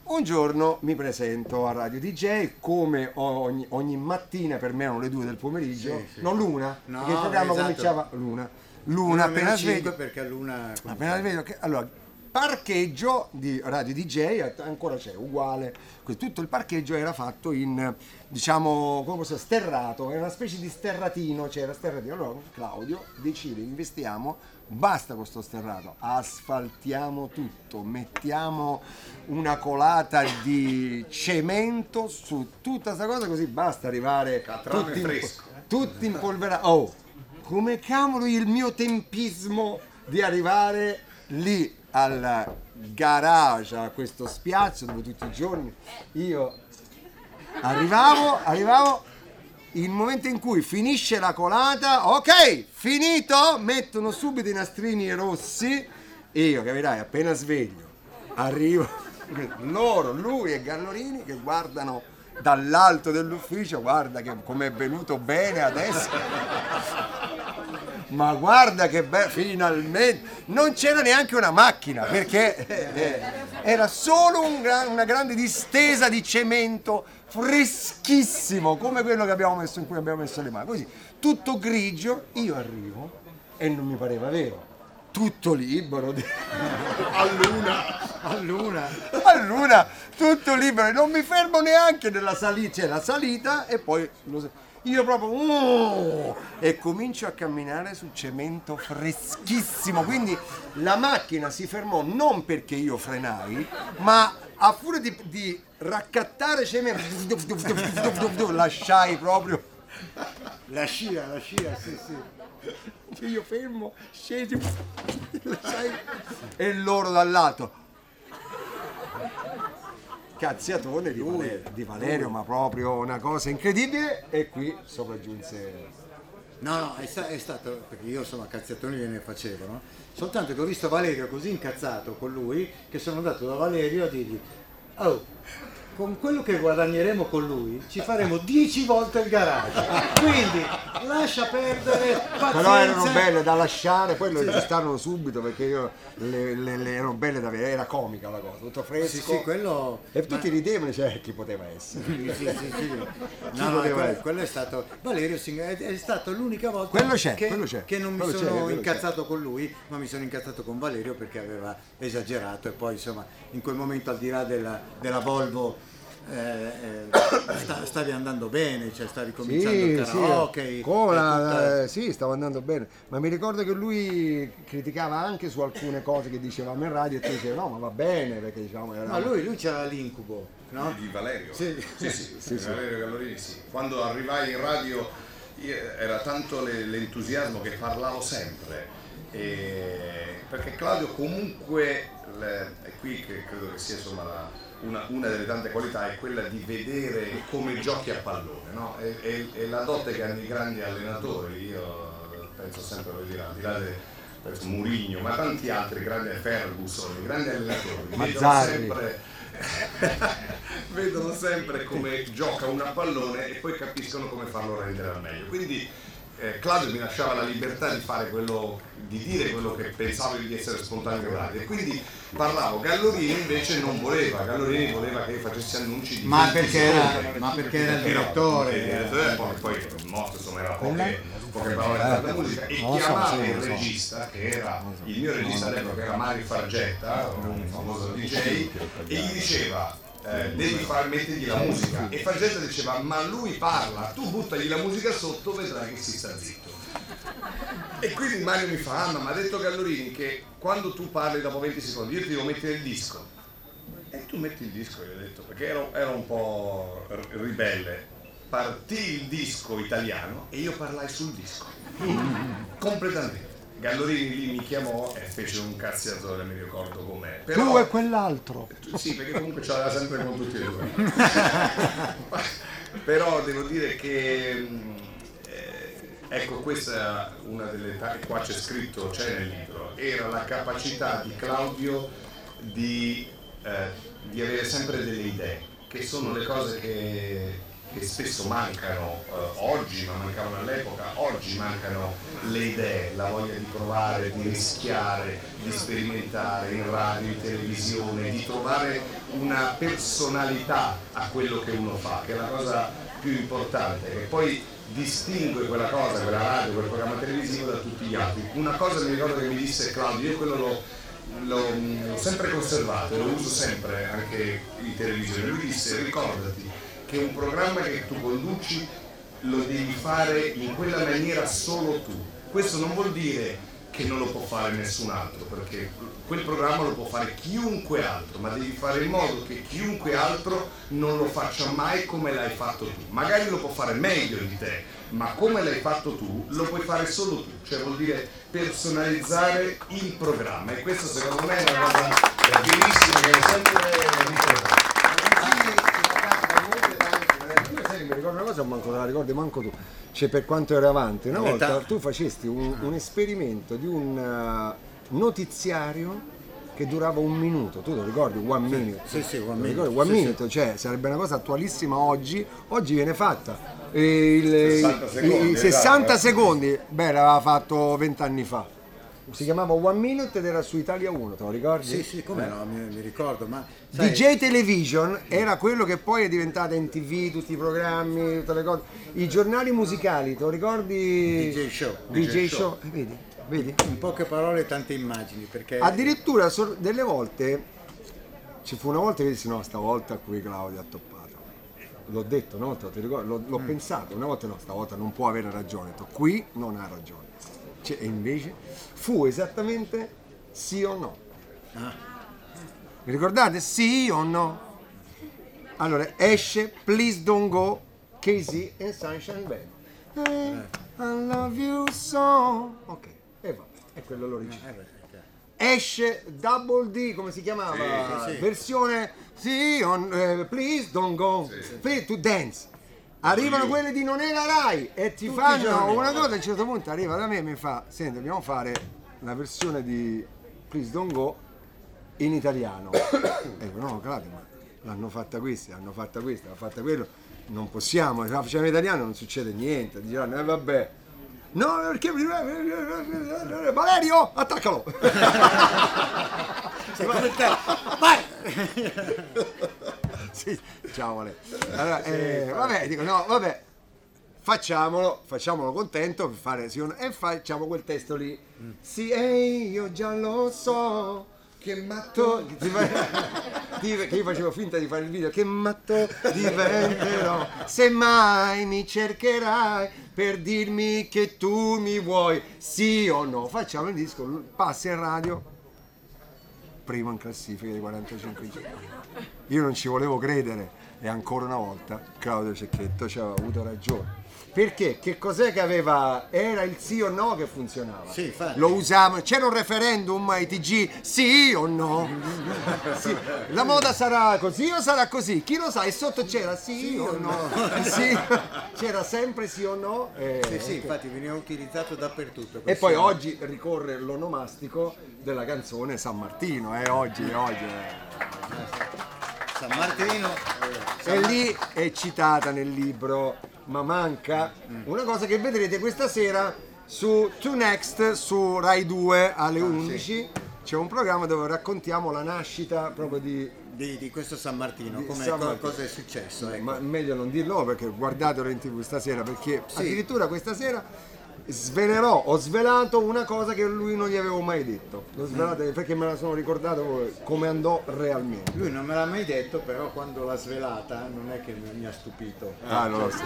Un giorno mi presento a Radio DJ come ogni, ogni mattina, per me erano le due del pomeriggio, Sì, sì. non l'una, No, perché il programma esatto. cominciava l'una. L'una appena sveglio, perché luna appena sveglio, allora parcheggio di Radio DJ ancora c'è uguale. Tutto il parcheggio era fatto in diciamo come posso dire, sterrato era una specie di sterratino c'era sterratino. Allora Claudio decide investiamo basta con sto sterrato asfaltiamo tutto mettiamo una colata di cemento su tutta questa cosa così basta arrivare Catrame tutti, fresco. tutti impolverati oh come cavolo il mio tempismo di arrivare lì al garage, a questo spiazzo dove tutti i giorni io arrivavo, arrivavo, il momento in cui finisce la colata, ok, finito, mettono subito i nastrini rossi e io, capirai, appena sveglio, arrivo, loro, lui e Gallorini che guardano dall'alto dell'ufficio, guarda come è venuto bene adesso. Ma guarda che bello, finalmente! Non c'era neanche una macchina perché eh, era solo un gra- una grande distesa di cemento freschissimo come quello che abbiamo messo in cui abbiamo messo le mani. Così, tutto grigio, io arrivo e non mi pareva vero. Tutto libero, a luna, a luna. a luna, tutto libero, e non mi fermo neanche nella salita, c'è la salita e poi lo- io proprio "Oh!" e comincio a camminare sul cemento freschissimo, quindi la macchina si fermò non perché io frenai, ma a furia di, di raccattare cemento, lasciai proprio La scia, la scia, sì, sì. io fermo, scendi, lasciai e loro dall'alto. Cazziatone di Valerio, di Valerio, ma proprio una cosa incredibile e qui sopraggiunse No, no, è, sta- è stato, perché io insomma cazziatoni gliene facevo, no? Soltanto che ho visto Valerio così incazzato con lui che sono andato da Valerio a dirgli Oh, con quello che guadagneremo con lui ci faremo 10 volte il garage. Quindi lascia perdere, pazienza. Però erano belle da lasciare, poi lo registrarono subito perché io le, le- le erano belle da vedere, era comica la cosa, tutto fresco. Sì, sì, quello... E tutti ridevano, cioè chi poteva essere? Sì, sì, sì, No, no, poteva quello, essere? quello è stato Valerio Sing- è, stato l'unica volta Quello c'è, che, quello c'è, che non mi quello sono quello c'è. incazzato con lui, ma mi sono incazzato con Valerio perché aveva esagerato e poi insomma in quel momento al di là della, della Volvo eh, eh, sta- stavi andando bene, cioè stavi cominciando il karaoke. come e la- tutta- eh, sì, stava andando bene, ma mi ricordo che lui criticava anche su alcune cose che dicevamo in radio e tu dicevi no ma va bene perché diciamo era... Ma lui, lui c'era l'incubo, no? Di Valerio? Sì. sì, sì, Sì, sì. Valerio Gallorini sì. Quando arrivai in radio io- era tanto le- l'entusiasmo che parlavo sempre E- perché Claudio comunque, le- è qui che credo che sia insomma la- una, una delle tante qualità, è quella di vedere come giochi a pallone, no? E, e- e la dote che hanno i grandi allenatori, io penso sempre, voglio dire, al di là de- penso Murigno, ma tanti altri, grandi Ferguson, grandi allenatori, vedono sempre vedono sempre come gioca un a pallone e poi capiscono come farlo rendere al meglio. Quindi eh, Claudio mi lasciava la libertà di fare quello, di dire quello che pensavo di essere spontaneo. E quindi parlavo, Gallorini invece non voleva, Gallorini voleva che io facessi annunci di Ma 20 perché era- ma perché era il Era- direttore. il direttore, poi, poi il morto insomma era poche, poche parole Eh, della musica e non so, chiamava il regista che era il mio regista all'epoca che era Mario Fargetta, un famoso DJ, e gli diceva eh, devi far mettergli la musica e Fargetta diceva ma lui parla, tu buttagli la musica sotto vedrai che si sta zitto. E quindi Mario mi fa, ah ma mi ha detto Gallorini che quando tu parli dopo 20 secondi io ti devo mettere il disco. E tu metti il disco, gli ho detto, perché ero, ero un po' ribelle. Partì il disco italiano e io parlai sul disco. Completamente. Gallorini lì mi chiamò e fece un cazziatore, mi ricordo com'è. Però, Tu e quell'altro. sì, perché comunque ce l'aveva sempre con tutti e due. Però devo dire che mh, eh, ecco questa è una delle ta- qua c'è scritto, c'è nel libro, era la capacità di Claudio di, eh, di avere sempre delle idee, che sono le cose che, che spesso mancano eh, oggi, ma mancavano all'epoca, oggi mancano le idee, la voglia di provare, di rischiare, di sperimentare in radio, in televisione, di trovare una personalità a quello che uno fa, che è la cosa più importante, che poi distingue quella cosa, quella radio, quel programma televisivo da tutti gli altri. Una cosa mi ricordo che mi disse Claudio, io quello l'ho, l'ho, l'ho sempre conservato lo uso sempre anche in televisione. Lui disse ricordati che un programma che tu conduci lo devi fare in quella maniera solo tu. Questo non vuol dire che non lo può fare nessun altro, perché quel programma lo può fare chiunque altro, ma devi fare in modo che chiunque altro non lo faccia mai come l'hai fatto tu. Magari lo può fare meglio di te, ma come l'hai fatto tu lo puoi fare solo tu, cioè vuol dire personalizzare il programma e questo secondo me è una cosa bellissima che ho sempre Io sai che mi ricordo una cosa, manco te la ricordi manco tu. Cioè, per quanto ero avanti, una volta tu facesti un, un esperimento di un eh, notiziario che durava un minuto, tu lo ricordi? One minute. sì, sì, one minute, ricordi? One sì, minute, cioè sarebbe una cosa attualissima oggi, oggi viene fatta. E il- 60 i- secondi, i 60 esatto. secondi, beh, l'aveva fatto 20 anni fa. Si chiamava One Minute ed era su Italia 1, te lo ricordi? Sì, sì, come no, mi, mi ricordo, ma... DJ Television era quello che poi è diventato in tv, tutti i programmi, tutte le cose. I giornali musicali, te lo ricordi? DJ Show. DJ, DJ Show. Show. Eh, Vedi? Vedi? In poche parole tante immagini, perché... Addirittura delle volte, ci fu una volta che dissi no, stavolta qui Claudio ha toppato. L'ho detto, no? Te lo ricordi? L'ho, l'ho pensato, una volta no, stavolta non può avere ragione. Ho detto, qui non ha ragione. Cioè, e invece fu esattamente sì o no. Mi ricordate? Sì o no? Allora esce Please Don't Go, KZ e Sunshine Band. Eh, I love you so. Ok, e va, è quello l'originale. Esce Double D, come si chiamava? Sì, sì, sì. Versione sì, on, eh, Please Don't Go, Play to Dance. Arrivano quelle di Non è la Rai e ti Tutti fanno una cosa, a un certo punto arriva da me e mi fa, senti, dobbiamo fare la versione di Please Don't Go in italiano. e dico, no, Claudio, ma l'hanno fatta questi, l'hanno fatta questa, l'hanno fatta quello, non possiamo, se la facciamo in italiano non succede niente, diranno, eh vabbè. No, perché Valerio, attaccalo! Secondo te, vai! sì, ciao Ale. Allora, eh, vabbè, dico, no, vabbè, facciamolo, facciamolo contento per fare sì, e facciamo quel testo lì. Sì, ehi, io già lo so. Che matto che io facevo finta di fare il video che matto diventerò se mai mi cercherai per dirmi che tu mi vuoi sì o no facciamo il disco passa in radio primo in classifica di 45 giri. Io non ci volevo credere e ancora una volta Claudio Cecchetto ci aveva avuto ragione. Perché? Che cos'è che aveva? Era il sì o no che funzionava. Sì. Lo usavano. C'era un referendum ai TG? Sì o no? Sì. La moda sarà così o sarà così? Chi lo sa? E sotto c'era sì, o no? Sì. C'era sempre sì o no? E, Sì, sì, infatti veniva utilizzato dappertutto. e poi Questo- oggi ricorre l'onomastico della canzone San Martino, eh, oggi, oggi. eh. San Martino. E lì è citata nel libro, ma manca una cosa che vedrete questa sera su 2 Next, su Rai 2 alle 11. C'è un programma dove raccontiamo la nascita proprio di, di, di questo San Martino, come San Martino. cosa è successo. ecco. Ma meglio non dirlo perché guardatelo in tv stasera perché Sì. addirittura questa sera svelerò, ho svelato una cosa che lui non gli avevo mai detto. L'ho svelata perché me la sono ricordato come andò realmente. Lui non me l'ha mai detto, però quando l'ha svelata non è che mi ha stupito. Ah, no, sì.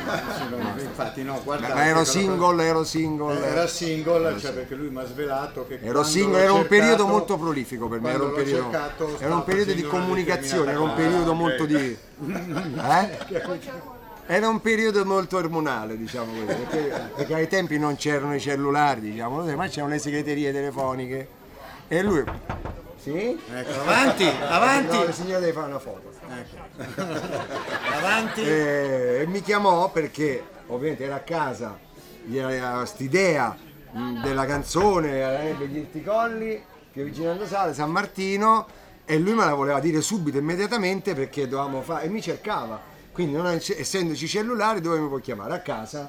Infatti no, guardate. Ma ero single, ero single. cosa- Era single, cioè perché lui mi ha svelato che Ero single, era un periodo molto prolifico per me, era un periodo, cercato, era un periodo di comunicazione, era un periodo molto di... Eh? Era un periodo molto ormonale, diciamo così, perché, perché ai tempi non c'erano i cellulari, diciamo, ma c'erano le segreterie telefoniche. E lui... Sì? Ecco, avanti, avanti. No, la signora deve fare una foto. Avanti. E, e mi chiamò perché ovviamente era a casa, gli aveva quest'idea mh, della canzone, avrebbe gli Irticolli, a Sale, San Martino, e lui me la voleva dire subito, immediatamente, perché dovevamo fare, e mi cercava. Quindi non ess- essendoci cellulari dove mi puoi chiamare? A casa.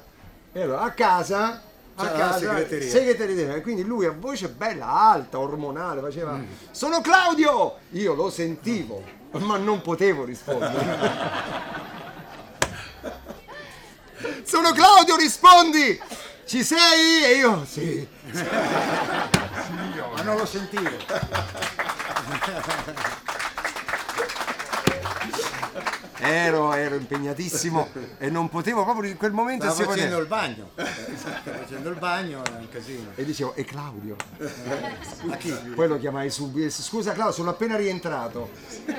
E allora a casa... A la casa, segreteria. segreteria. Quindi lui a voce bella, alta, ormonale, faceva Sono Claudio! Io lo sentivo, ma non potevo rispondere. Sono Claudio, rispondi! Ci sei? E io sì. Ma non lo sentivo. Ero, ero impegnatissimo e non potevo proprio in quel momento Stava si facendo poteva. il bagno. Stava facendo il bagno, era un casino. E dicevo, e Claudio? Chi? Poi lo chiamai subito. Scusa Claudio, sono appena rientrato.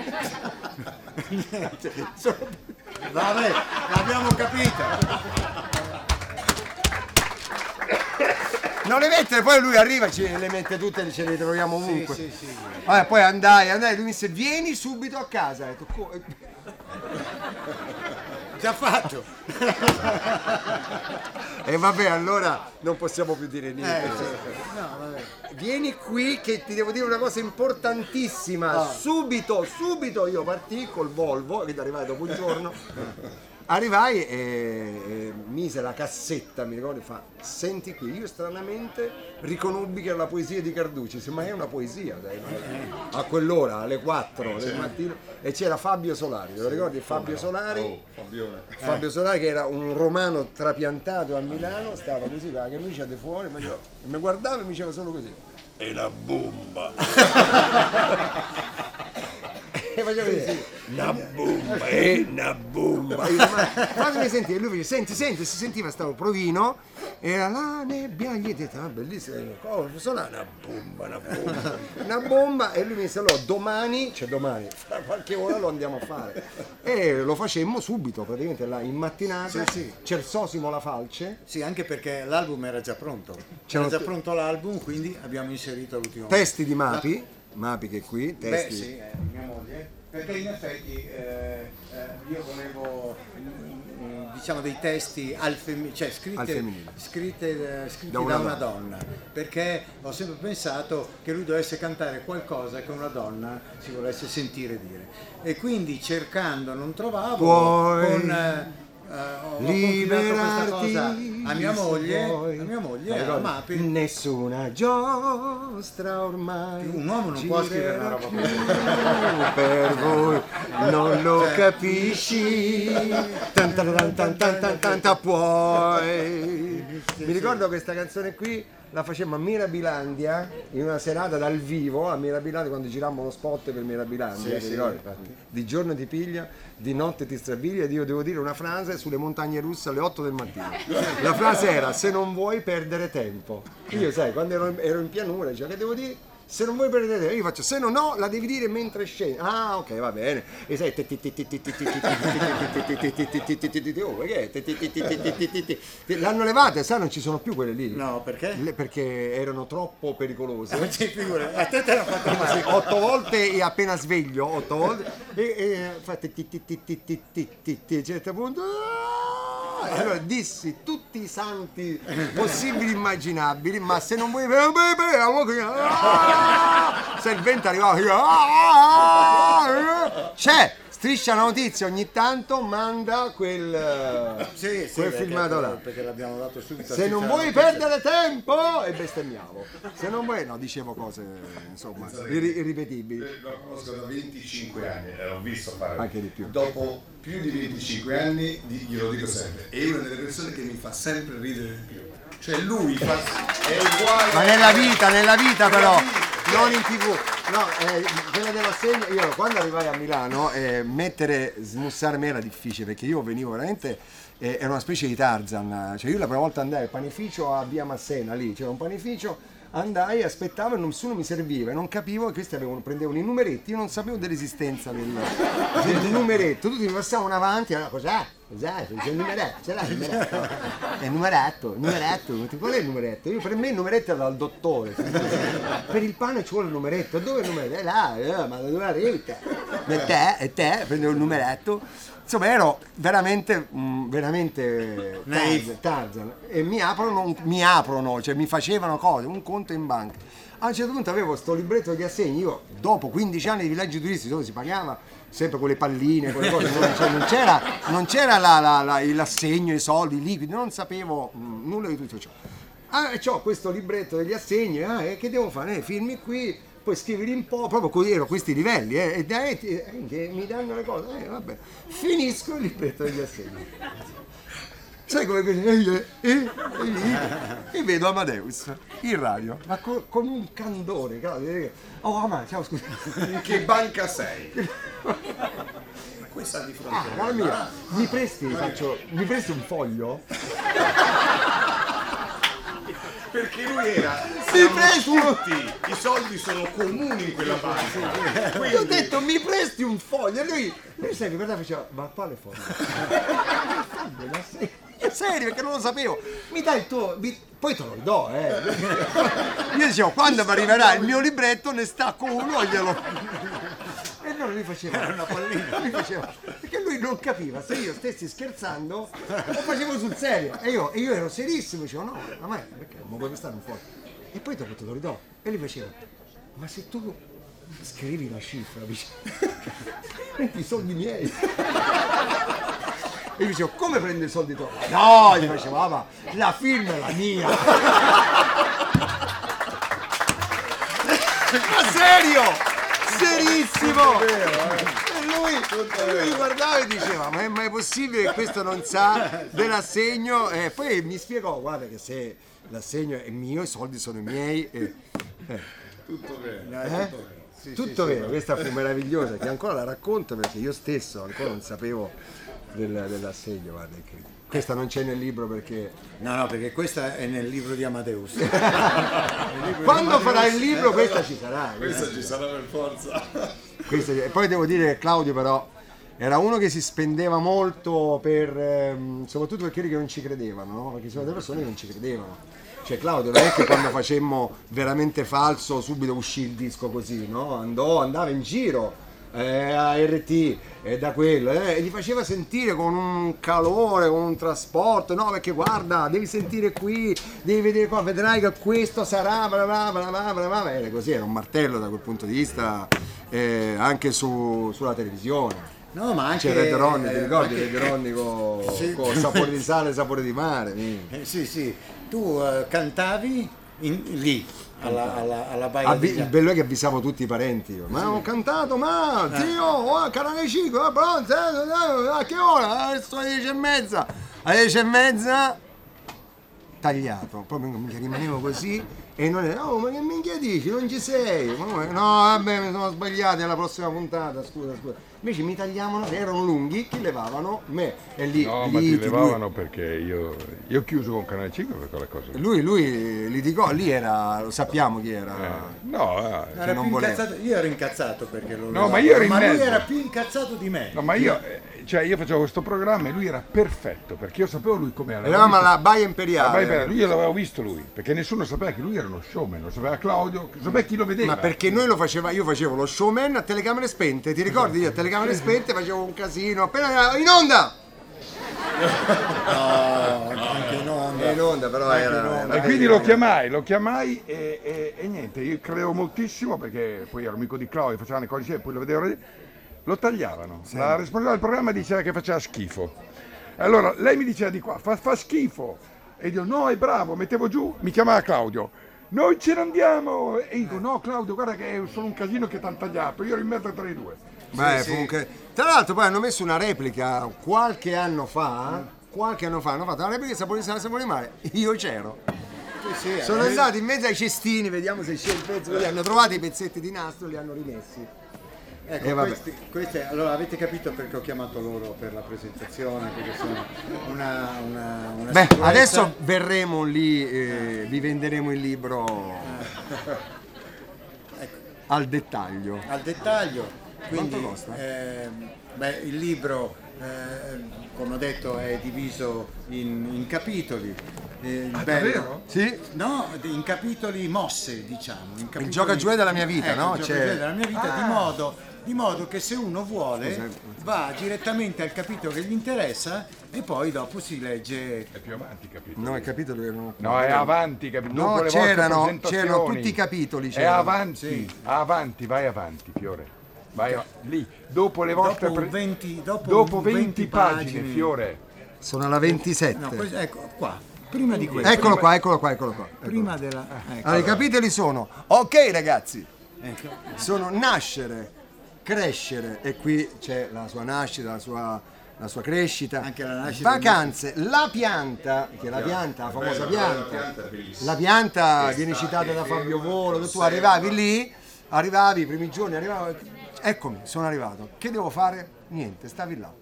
Vabbè, l'abbiamo capito. Non le mette, poi lui arriva, ce le mette tutte e ce le troviamo ovunque. Sì, sì, sì. Vabbè, poi andai, andai, lui mi disse vieni subito a casa. Detto, "Co- Già fatto. E vabbè, allora non possiamo più dire niente. Eh, sì. No, vabbè. Vieni qui che ti devo dire una cosa importantissima. Ah. Subito, subito io partii col Volvo, ed arrivai dopo un giorno. Arrivai e, e mise la cassetta, mi ricordo, e fa, senti qui, io stranamente riconobbi che era la poesia di Carducci, Disse, ma è una poesia, dai, ma- a quell'ora, alle 4 del mattino, e c'era Fabio Solari, te lo ricordi Fabio Solari? Fabio Solari che era un romano trapiantato a Milano, stava così con la camicia di fuori, ma io- mi guardava e mi diceva solo così. È una bomba! e faceva così, una bomba, è una bomba! Io, ma fammi sentire, lui mi dice, senti, senti, si sentiva, stavo provino, era la nebbia, gli ho detto, ah bellissimo, oh, suona una bomba, una bomba, una bomba, e lui mi disse, allora domani, cioè domani, fra qualche ora lo andiamo a fare. E lo facemmo subito, praticamente là in mattinata, Sì, sì. Cersosimo la falce, Sì, anche perché l'album era già pronto. C'era Era già pronto l'album, quindi abbiamo inserito l'ultimo. testi di Mapi, Mapi che è qui, Beh, testi. sì, eh, mia moglie. Perché in effetti eh, eh, io volevo mm, mm, diciamo dei testi al femminile, cioè Al scritte, femminile. scritte, eh, scritti Da da una una, donna. perché ho sempre pensato che lui dovesse cantare qualcosa che una donna si volesse sentire dire. E quindi cercando non trovavo Puoi con eh, confidato questa cosa a mia moglie, a mia moglie, Ma a ricordi, Mapi. Nessuna giostra ormai. Un uomo non può scrivere una roba così. per voi, non lo Cioè, capisci. Tan tan tan tan puoi. Mi ricordo questa canzone qui la facemmo a Mirabilandia in una serata dal vivo a Mirabilandia quando girammo lo spot per Mirabilandia, Sì, sì, ricordi? Di giorno ti piglia, di notte ti straviglia ed io devo dire una frase sulle montagne russe alle 8 del mattino. La frase era se non vuoi perdere tempo. Io sai, quando ero, ero in pianura, dicevo che devo dire? se non vuoi perdere tempo, io faccio se no no la devi dire mentre scendi. Ah, ok, va bene. E sai L'hanno levata, sai, non ci sono più quelle lì. No, perché? perché erano troppo pericolose. Ma c'è figura, a te te l'ha fatta male. Otto volte e appena sveglio, otto volte e, e fa a un certo punto ah, e allora dissi tutti i santi possibili immaginabili, ma se non vuoi ah, se il vento arrivava ah, c'è striscia la notizia ogni tanto manda quel, Sì, sì, quel perché- filmato là Perché l'abbiamo dato subito. se non vuoi perdere tempo e bestemmiavo se non vuoi no dicevo cose insomma irri- irripetibili Lo conosco da 25 anni e l'ho visto fare. Anche di più. Dopo più di 25 anni, glielo dico sempre, è una delle persone che mi fa sempre ridere di più. Cioè lui fa, è uguale. ma nella vita nella vita però non in tv. No eh, quella dell'assegno io quando arrivai a Milano eh, mettere smussarmi era difficile perché io venivo veramente eh, era una specie di Tarzan. Cioè io la prima volta andai al panificio a via Massena lì c'era un panificio andai aspettavo e nessuno mi serviva e non capivo che questi avevano, prendevano i numeretti io non sapevo dell'esistenza del, del numeretto tutti mi passavano avanti allora cos'è? cos'è? c'è il numeretto ce l'hai il numeretto è il numeretto il numeretto qual è il numeretto? io per me il numeretto era dal dottore per il pane ci vuole il numeretto dove è il numeretto? è là eh, ma dove arrivi te? e te e te prendevo il numeretto insomma ero veramente mm, veramente Tarzan, Tarzan. e mi aprono mi aprono cioè mi facevano cose un conto in banca a un certo punto avevo sto libretto di assegni io dopo 15 anni di villaggi turistici dove si pagava sempre con le palline con le cose non, cioè, non c'era, non c'era la- la- la- l'assegno i soldi i liquidi non sapevo mm, nulla di tutto ciò Ah, ho questo libretto degli assegni, ah, e che devo fare? Eh, firmi qui, poi scrivili un po', proprio così ero questi livelli, eh, e dai, eh, che mi danno le cose, eh, vabbè, finisco il libretto degli assegni. Sai come e, e, e, e vedo Amadeus in radio, ma co- con un candore, oh ma ciao scusa. In che banca sei? Questa di fronte. Ah, cara mia, mi presti, faccio, mi presti un foglio? Perché lui era. Mi presti tutti, i soldi sono comuni in quella banca. Gli ho detto mi presti un foglio e lui, lui che guardava e faceva, ma quale foglio? È serio perché non lo sapevo. Mi dai il tuo. mi- Poi te lo ridò, eh. Io dicevo, quando mi arriverà il mio libretto ne stacco uno e glielo. Non lui faceva una pallina. Lui faceva, perché lui non capiva se io stessi scherzando o facevo sul serio. E io, e io ero serissimo, dicevo, no, ma mai, perché non vuoi stare un foglio? E poi dopo te lo ridò. E lui faceva, ma se tu scrivi la cifra, prendi i soldi miei. E io dicevo, come prendo i soldi tuoi? No, gli facevo, ah, ma la firma è la mia. ma serio? Serissimo! E lui, lui mi guardava e diceva, ma è mai possibile che questo non sa dell'assegno? E poi mi spiegò, guarda che se l'assegno è mio, i soldi sono i miei. e- eh. Tutto bene. Eh? Tutto vero, questa fu meravigliosa, che ancora la racconto perché io stesso ancora non sapevo del- dell'assegno, guarda, è incredibile. Questa non c'è nel libro perché... No, no, perché questa è nel libro di Amadeus. Quando farai il libro questa ci sarà. Questa ci sarà per forza. Questa- E poi devo dire che Claudio però era uno che si spendeva molto per, ehm, soprattutto per quelli che non ci credevano, no? perché ci sono delle persone che non ci credevano. Cioè Claudio non è che quando facemmo veramente falso subito uscì il disco così, no? Andò, andava in giro eh, a RT e da quello eh, e gli faceva sentire con un calore, con un trasporto, no perché guarda, devi sentire qui, devi vedere qua, vedrai che questo sarà, bla bla bla bla bla bla, era così, era un martello da quel punto di vista eh, anche su- sulla televisione. No, ma anche... C'era Red Ronnie, ti eh, ricordi anche- Red Ronnie con Sì. sapore di sale e sapore di mare? mi- Eh, sì, sì. Tu eh, cantavi in- lì, alla, alla, alla Baia Avvi- il bello è che avvisavo tutti i parenti io. Ma ho cantato, ma zio, oh, canale 5, eh, pronto, eh, eh, a che ora? Eh, sono le 10 e mezza. Alle 10 e mezza tagliato, proprio mi rimanevo così E non è, oh ma che minchia dici, non ci sei? Ma come? No, vabbè, mi sono sbagliati alla prossima puntata, scusa, scusa. Invece mi tagliavano, erano lunghi, chi levavano? Me. E lì, No, lì ma ti lui- levavano perché io, io ho chiuso con Canale 5 per quella cosa. Lui, lui litigò, lì era, lo sappiamo chi era. No, eh, Era non incazzato, io ero incazzato perché lo No, ma levavo, io ero in ma lui mezzo. era più incazzato di me. No, ma io, eh, cioè, io facevo questo programma e lui era perfetto perché io sapevo lui com'era. Eravamo L'avevo alla Baia Imperiale. alla Baia Imperiale, Lui l'avevo visto lui, perché nessuno sapeva che lui era uno showman, lo sapeva Claudio, sapeva chi lo vedeva. Ma perché noi lo faceva, io facevo lo showman a telecamere spente, ti ricordi? Io a telecamere spente facevo un casino, appena era in onda! No, anche in onda. In onda, però era- in onda. E quindi lo chiamai, lo chiamai e, e- e niente, io credevo moltissimo perché poi ero amico di Claudio, facevano le cose insieme, poi lo vedevo, lo tagliavano. La responsabile del programma diceva che faceva schifo. Allora lei mi diceva di qua, fa, fa schifo. E io no, è bravo, mettevo giù, mi chiamava Claudio. Noi ce ne andiamo! E io dico, no Claudio, guarda che è solo un casino che ti hanno tagliato, io ero in mezzo tra i due. Beh, comunque- Tra l'altro poi hanno messo una replica qualche anno fa, qualche anno fa hanno fatto una replica di Sapori Sale Sapori Mare, io c'ero. Sono eh. stati in mezzo ai cestini, vediamo se c'è il pezzo, hanno trovato i pezzetti di nastro e li hanno rimessi. Ecco, E vabbè. questi, queste- allora avete capito perché ho chiamato loro per la presentazione, perché sono una, una, una Beh, sicurezza- adesso verremo lì, eh, vi venderemo il libro al dettaglio. al dettaglio. Quindi, ehm, beh, il libro, ehm, come ho detto, è diviso in, in capitoli. Eh, il bello- Sì? No, in capitoli mosse, diciamo. in capitoli- gioca giù della mia vita, Ecco, no? Il gioca giù della mia vita, di Ah. modo, di modo che se uno vuole Scusa, va direttamente al capitolo che gli interessa e poi dopo si legge... È più avanti, capito? No, i capitoli erano. No, è avanti, capito? No, c'erano- c'erano tutti i capitoli, È c'erano. avanti, Sì. avanti, vai avanti, Fiore. Vai lì, dopo le vostre Dopo pre- 20 dopo dopo 20 20 pagine, pagine. Fiore. Sono alla 27. No, questo- ecco qua, prima di questo. Eccolo qua, eccolo qua, eccolo qua. eccolo Prima della... ecco. Allora, i capitoli sono, ok ragazzi, Ecco. sono nascere, crescere, e qui c'è la sua nascita, la sua, la sua crescita, Anche la nascita vacanze, la pianta, che è la pianta, la famosa pianta, la pianta viene citata da Fabio Volo, che tu arrivavi lì, arrivavi i primi giorni, arrivavo, eccomi, sono arrivato, che devo fare? Niente, stavi là,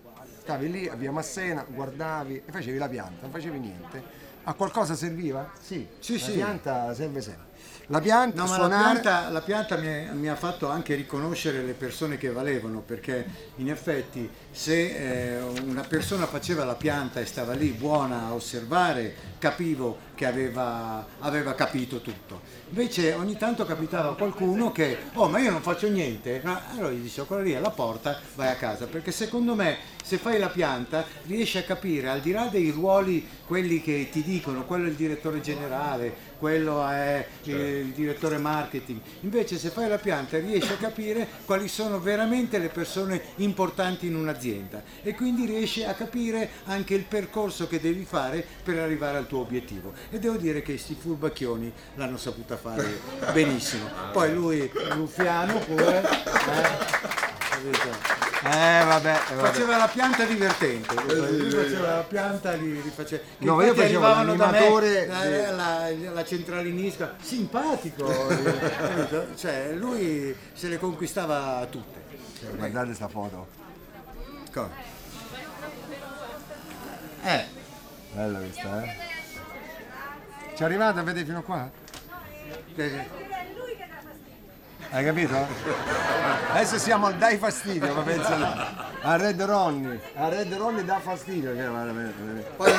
stavi lì a via Massena, guardavi e facevi la pianta, non facevi niente. A qualcosa serviva? Sì, Sì, la sì. pianta serve sempre. La pianta, No, ma la suonare... pianta, la pianta mi, mi ha fatto anche riconoscere le persone che valevano, perché in effetti se eh, una persona faceva la pianta e stava lì buona a osservare, capivo che aveva, aveva capito tutto. Invece ogni tanto capitava qualcuno che, oh ma io non faccio niente, No, allora gli dicevo, quella lì è la porta, vai a casa, perché secondo me se fai la pianta riesci a capire, al di là dei ruoli, quelli che ti dicono, quello è il direttore generale, quello è il direttore marketing. Invece se fai la pianta riesci a capire quali sono veramente le persone importanti in un'azienda e quindi riesci a capire anche il percorso che devi fare per arrivare al tuo obiettivo. E devo dire che questi furbacchioni l'hanno saputa fare benissimo. Poi lui, Lufiano pure, eh? Eh vabbè, eh, vabbè. Faceva la pianta divertente, lui faceva la pianta li. Che No, io facevo da me, l'animatore eh, la, la centralinista, simpatico, eh, cioè lui se le conquistava tutte. Guardate sta foto. Cosa? Eh, Bella questa, eh. Ci arrivate a vedere fino a qua? Hai capito? Adesso siamo al dai fastidio, ma pensa a Red Ronnie. A Red Ronnie dà fastidio. Poi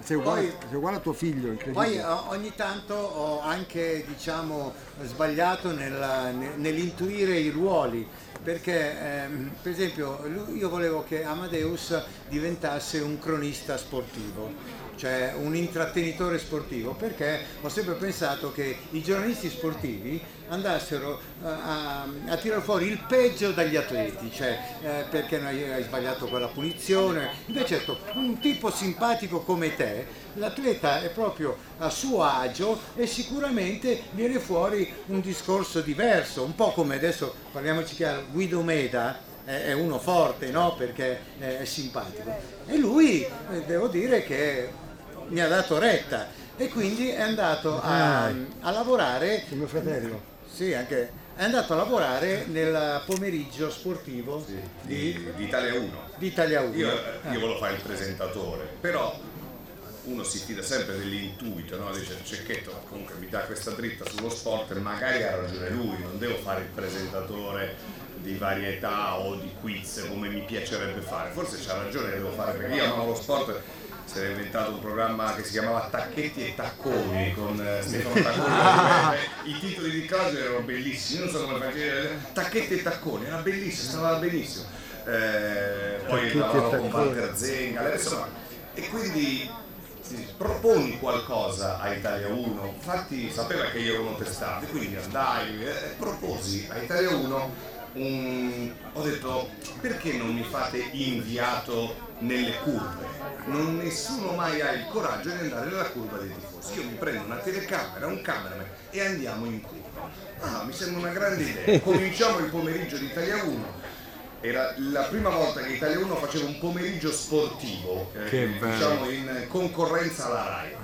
sei, uguale, poi- sei uguale a tuo figlio, Poi incredibile. o- ogni tanto ho anche diciamo, sbagliato nella- ne- nell'intuire i ruoli, perché ehm, per esempio io volevo che Amadeus diventasse un cronista sportivo. Cioè un intrattenitore sportivo, perché ho sempre pensato che i giornalisti sportivi andassero eh, a, a tirare fuori il peggio dagli atleti, cioè eh, perché non hai, sbagliato quella punizione. Invece detto, un tipo simpatico come te, l'atleta è proprio a suo agio e sicuramente viene fuori un discorso diverso, un po' come adesso parliamoci chiaro, Guido Meda è è uno forte, no? Perché è simpatico. E lui, eh, devo dire che mi ha dato retta. E quindi è andato a, Ah. a lavorare. Il mio fratello. Sì, anche. È andato a lavorare nel pomeriggio sportivo di, di Italia 1. di Italia 1. Io, io volevo fare il presentatore, però uno si fida sempre dell'intuito, no? dice Cecchetto comunque mi dà questa dritta sullo sport, magari ha ragione lui, non devo fare il presentatore di varietà o di quiz come mi piacerebbe fare, forse c'ha ragione devo fare perché io amavo lo sport, si era inventato un programma che si chiamava Tacchetti e Tacconi con eh, Stefano Tacconi, i titoli di Claudio erano bellissimi, non so come faceva, Tacchetti e Tacconi, era bellissimo, stava benissimo. Eh, poi lavoravo con. Walter Zenga, insomma, e quindi proponi qualcosa a Italia 1, infatti sapeva che io ero uno testato, quindi andai e proposi a Italia 1 un... ho detto perché non mi fate inviato nelle curve? Non, nessuno mai ha il coraggio di andare nella curva dei tifosi. Io mi prendo una telecamera, un cameraman e andiamo in curva. Ah, mi sembra una grande idea. Cominciamo il pomeriggio di Italia 1. Era la prima volta che Italia 1 faceva un pomeriggio sportivo, eh, diciamo in concorrenza alla RAI.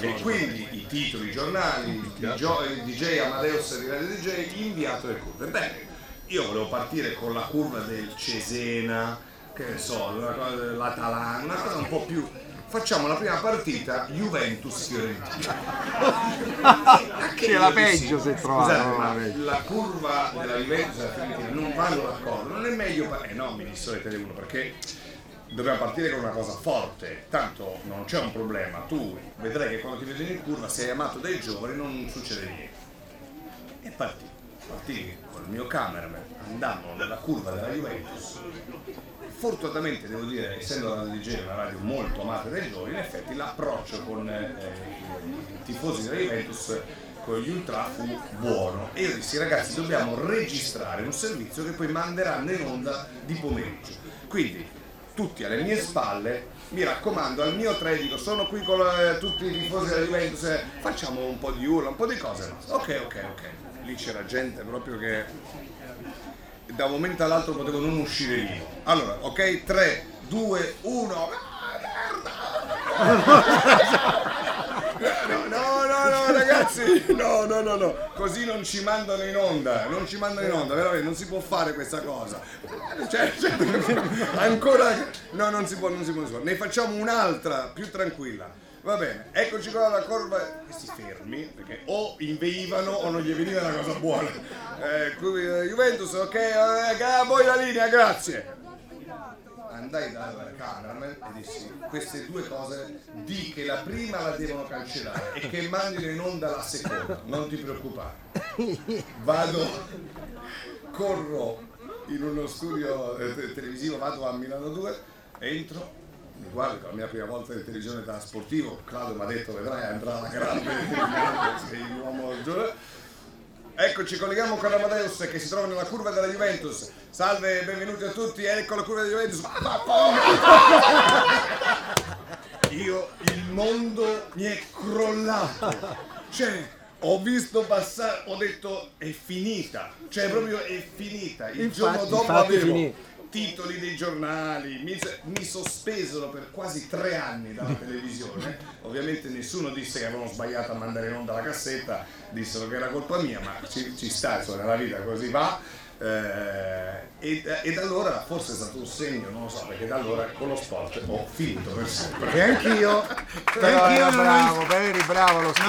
E quindi i titoli, i giornali, il DJ, DJ Amadeus di Radio DJ, inviato le curve. Bene, io volevo partire con la curva del Cesena, che ne so, dell'Atalanta, una cosa un po' più. Facciamo la prima partita Juventus-Fiorentina. Che è la peggio se trovate. Scusate, ma la curva della Juventus e della Fiorentina non vanno d'accordo, non è meglio. pa- Eh no, mi dissero i Tele1 perché dobbiamo partire con una cosa forte, tanto non c'è un problema, tu vedrai che quando ti vedono in curva sei amato dai giovani non succede niente. E partì, partì con il mio cameraman, andammo nella curva della Juventus. Fortunatamente devo dire, essendo la DJ una radio molto amata dai giovani, in effetti l'approccio con eh, i tifosi della Juventus con gli ultra fu buono. E io dissi ragazzi dobbiamo registrare un servizio che poi manderanno in onda di pomeriggio. Quindi tutti alle mie spalle mi raccomando al mio tre dico sono qui con eh, tutti i tifosi della Juventus eh, facciamo un po' di urla un po' di cose. Ok ok ok lì c'era gente proprio che da un momento all'altro potevo non uscire io. Allora ok? 3 2 1 No, no, no, no, ragazzi, no, no, no, no, così non ci mandano in onda, non ci mandano in onda, veramente, non si può fare questa cosa. Cioè, cioè, ancora, no, non si può, non si può. Ne facciamo un'altra, più tranquilla. Va bene, eccoci qua alla curva, questi fermi, perché o inveivano o non gli veniva una cosa buona. Eh, qui, eh, Juventus, ok, eh, a voi la linea, grazie. Andai dal cameraman e dissi queste due cose di che la prima la devono cancellare e che mandino in onda la seconda non ti preoccupare. Vado corro in uno studio eh, te- televisivo vado a Milano 2 entro mi guardo la mia prima volta in televisione da sportivo Claudio mi ha detto vedrai andrà la grande sei un uomo giovane Eccoci, colleghiamo con Amadeus che si trova nella curva della Juventus. Salve, benvenuti a tutti, ecco la curva della Juventus. Io, il mondo mi è crollato. Cioè, ho visto passare, ho detto è finita. Cioè, proprio è finita. Il Infatti- giorno dopo avevo. Titoli dei giornali, mi, mi sospesero per quasi tre anni dalla televisione. Ovviamente nessuno disse che avevano sbagliato a mandare in onda la cassetta, dissero che era colpa mia, ma ci, ci sta, insomma, nella vita così va. Eh, e, e da allora forse è stato un segno, non lo so, perché da allora con lo sport ho finito per sempre. E anch'io, Però anch'io era non ho- bravo, eri bravo non sport.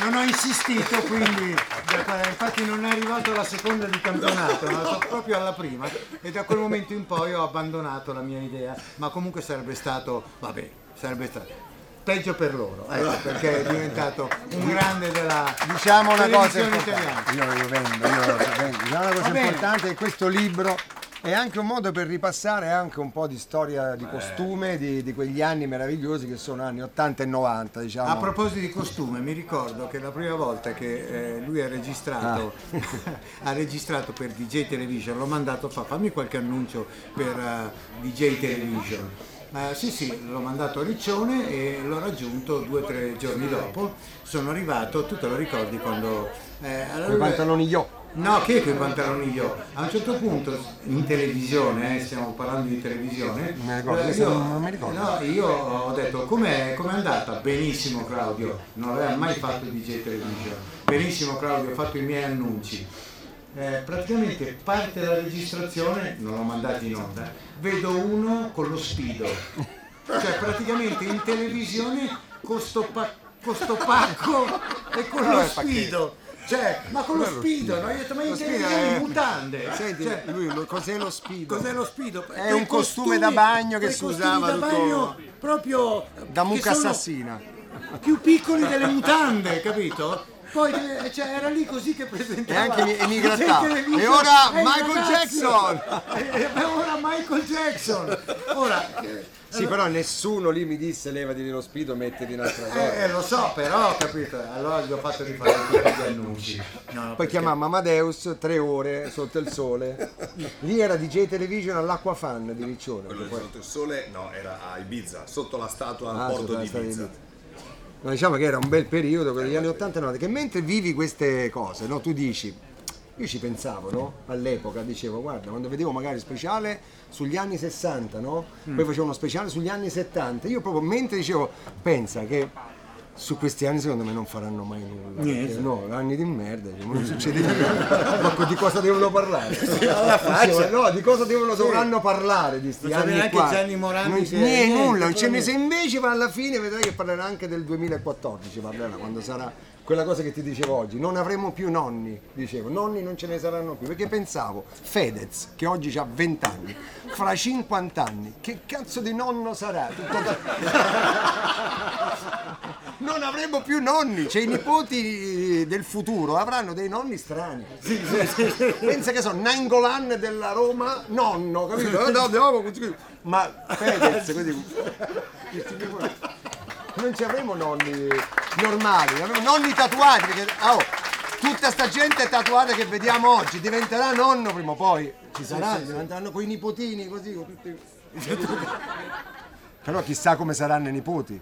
ho, non ho insistito, quindi infatti non è arrivato la seconda di campionato, ma sono proprio alla prima e da quel momento in poi ho abbandonato la mia idea, ma comunque sarebbe stato, vabbè, sarebbe stato peggio per loro, ecco, perché è diventato un grande della Diciamo una cosa importante. Io lo vendo, io vendo. Diciamo una cosa importante è che questo libro è anche un modo per ripassare anche un po' di storia di costume di, di quegli anni meravigliosi che sono anni 80 e 90, diciamo. A proposito di costume, mi ricordo che la prima volta che eh, lui ha registrato, ha registrato per DJ Television, l'ho mandato fa, fammi qualche annuncio per eh, DJ Television. Sì, sì, l'ho mandato a Riccione e l'ho raggiunto due o tre giorni dopo. Sono arrivato, tu te lo ricordi quando... eh, allora i pantaloni io. No, che quei pantaloni io? A un certo punto in televisione, eh, stiamo parlando di televisione, Non mi ricordo, eh, io, non mi ricordo. no, io ho detto com'è, com'è andata? Benissimo Claudio, non aveva mai fatto DJ Television. Benissimo Claudio, ho fatto i miei annunci. Eh, praticamente parte la registrazione, non l'ho mandato in onda, vedo uno con lo spido. Cioè praticamente in televisione con sto, pa- con sto pacco e con lo spido. Cioè, ma con lo spido, no? Io ho detto, ma in televisione in mutande. Senti, Cioè, lui, lo- cos'è lo spido? Cos'è lo spido? È Quei un costume costumi- da bagno che si usava da tutto- bagno proprio Da mucca assassina. più piccoli delle mutande, capito? Poi eh, cioè, era lì così che presentava. E anche mi- e grattava. E ora Ehi, Michael ragazzi! Jackson! E, e ora Michael Jackson! Ora, eh, Sì, però nessuno lì mi disse levati dello spido, mettiti un'altra cosa. eh, lo so, però, capito? Allora gli ho fatto rifare tutti gli annunci. No, Poi perché- chiamammo Amadeus tre ore sotto il sole. Lì era DJ Television all'Acqua Fan di Riccione. Quello di sotto il sole, no, era a Ibiza, sotto la statua al Ah, porto di statua di Ibiza. No, diciamo che era un bel periodo, quello degli anni 80 e 90, che mentre vivi queste cose, no, tu dici, io ci pensavo, no? All'epoca dicevo, guarda, quando vedevo magari speciale sugli anni 60, no? Mm. Poi facevo uno speciale sugli anni 70, io proprio mentre dicevo, pensa che su questi anni secondo me non faranno mai nulla. Niente. No, anni di merda, dicevo, non succede niente. Ma di cosa devono parlare? no, di cosa devono, dovranno parlare di sti Non sapeva anni neanche qua? Gianni Morandi Non- che- niente, nulla, non ce ne se invece va alla fine vedrai che parlerà anche del 2014, parlerà quando sarà quella cosa che ti dicevo oggi, non avremo più nonni, dicevo, nonni non ce ne saranno più, perché pensavo, Fedez, che oggi ha 20 anni, fra 50 anni, che cazzo di nonno sarà? Tutto da- Non avremo più nonni, cioè i nipoti del futuro avranno dei nonni strani. Pensa che sono Nangolan della Roma, nonno, capito? No, così- Ma Fedez, così. Non ci avremo nonni normali, avremo nonni tatuati, perché oh, tutta sta gente tatuata che vediamo oggi diventerà nonno prima o poi. Ci saranno, diventeranno con i nipotini così, con tutti. Però chissà come saranno i nipoti.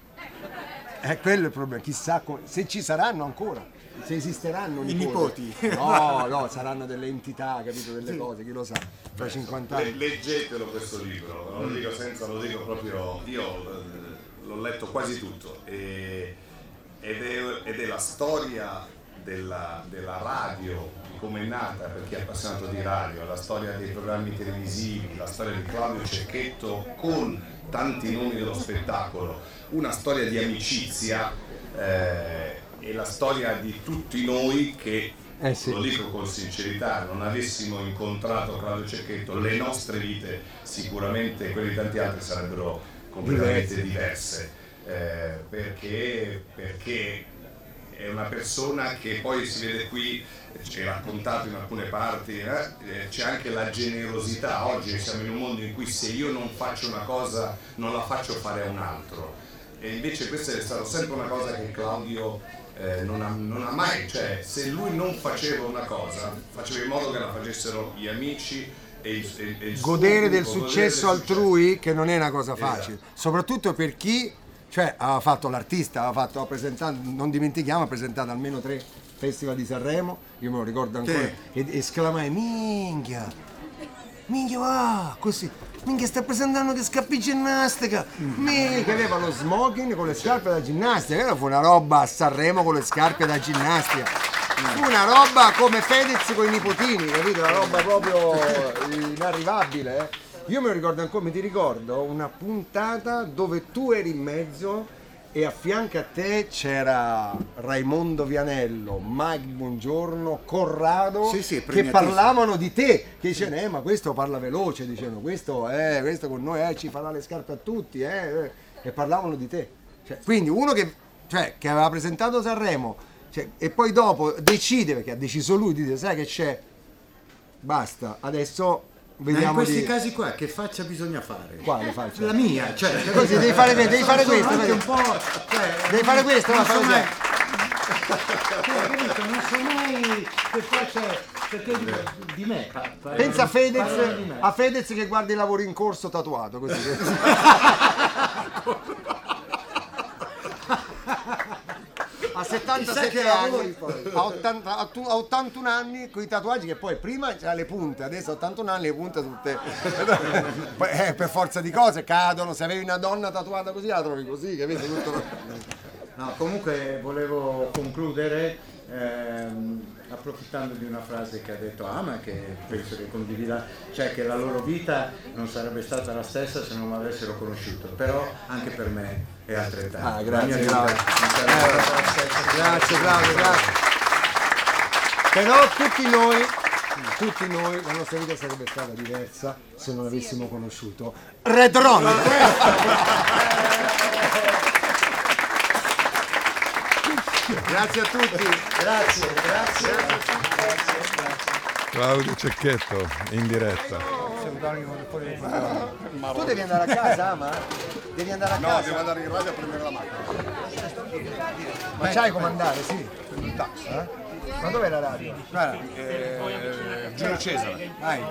È quello il problema, chissà come- se ci saranno ancora, se esisteranno I nipoti. nipoti. No, no, saranno delle entità, capito, delle cose, chi lo sa, fra 50 Le- anni. leggetelo questo libro, non lo dico senza, lo dico proprio, io eh, l'ho letto quasi tutto e- ed, è, ed è la storia della, della radio, di come è nata per chi è appassionato di radio, la storia dei programmi televisivi, la storia di Claudio Cecchetto con tanti nomi dello spettacolo, una storia di amicizia eh, e la storia di tutti noi che Eh sì. lo dico con sincerità, non avessimo incontrato Claudio Cecchetto, le nostre vite sicuramente quelle di tanti altri sarebbero completamente diverse, eh, perché, perché è una persona che poi si vede qui, è raccontato in alcune parti, eh, eh, c'è anche la generosità, oggi siamo in un mondo in cui se io non faccio una cosa non la faccio fare a un altro. E invece questa è stata sempre una cosa che Claudio eh, non, ha, non ha mai, cioè se lui non faceva una cosa faceva in modo che la facessero gli amici e il, e- e il suo godere del gruppo, godere successo del altrui che non è una cosa facile, Esatto. soprattutto per chi cioè, aveva fatto l'artista, aveva fatto, ha presentato, non dimentichiamo, ha presentato almeno tre festival di Sanremo, io me lo ricordo ancora, Sì. e esclamai minchia, minchia va, così, minchia sta presentando che scappi ginnastica, minchia aveva lo smoking con le scarpe da ginnastica, Quella fu una roba a Sanremo con le scarpe da ginnastica. Fu una roba come Fedez con i nipotini, capito? Una roba proprio inarrivabile. eh. Io me lo ricordo ancora, mi ti ricordo una puntata dove tu eri in mezzo e a fianco a te c'era Raimondo Vianello, Mike Buongiorno, Corrado Sì, sì, che parlavano di te, che dicevano eh ma questo parla veloce, dicevano questo, eh, questo con noi eh, ci farà le scarpe a tutti, eh, eh", e parlavano di te. Cioè, quindi uno che, cioè, che aveva presentato Sanremo cioè, e poi dopo decide, perché ha deciso lui, di dire sai che c'è, basta, adesso Ma in vediamo questi di... casi qua che faccia bisogna fare? Quale faccia? La mia, cioè. Così, devi fare, devi fare questo. vedi? un po'. Cioè, Devi fare questo, non no, so fai mai. Cioè? Non so mai che faccia. Perché di, di me. Pensa a Fedez, me. a Fedez che guarda i lavori in corso tatuato così. a 70 87 che lavori anni, poi. a, 80 a tu- a 81 anni con i tatuaggi che poi prima c'ha le punte, adesso a 81 anni le punte tutte eh, per forza di cose cadono, se avevi una donna tatuata così la trovi così, capito? Tutto... No, comunque volevo concludere ehm, approfittando di una frase che ha detto Ama, che penso che condivida, cioè che la loro vita non sarebbe stata la stessa se non avessero conosciuto, però anche per me è altrettanto. Ah, grazie, Claudio. Grazie Claudio, grazie. Però tutti noi, tutti noi, la nostra vita sarebbe stata diversa se non avessimo conosciuto Red Ron. Grazie a tutti. Grazie, grazie. Claudio Cecchetto in diretta. Tu devi andare a casa, ma? Devi andare a No, casa. devo andare in radio a prendere la macchina. Ma c'hai come andare, sì. Eh? Ma dov'è la radio? Guarda. Eh, Giulio Cesare. Vai.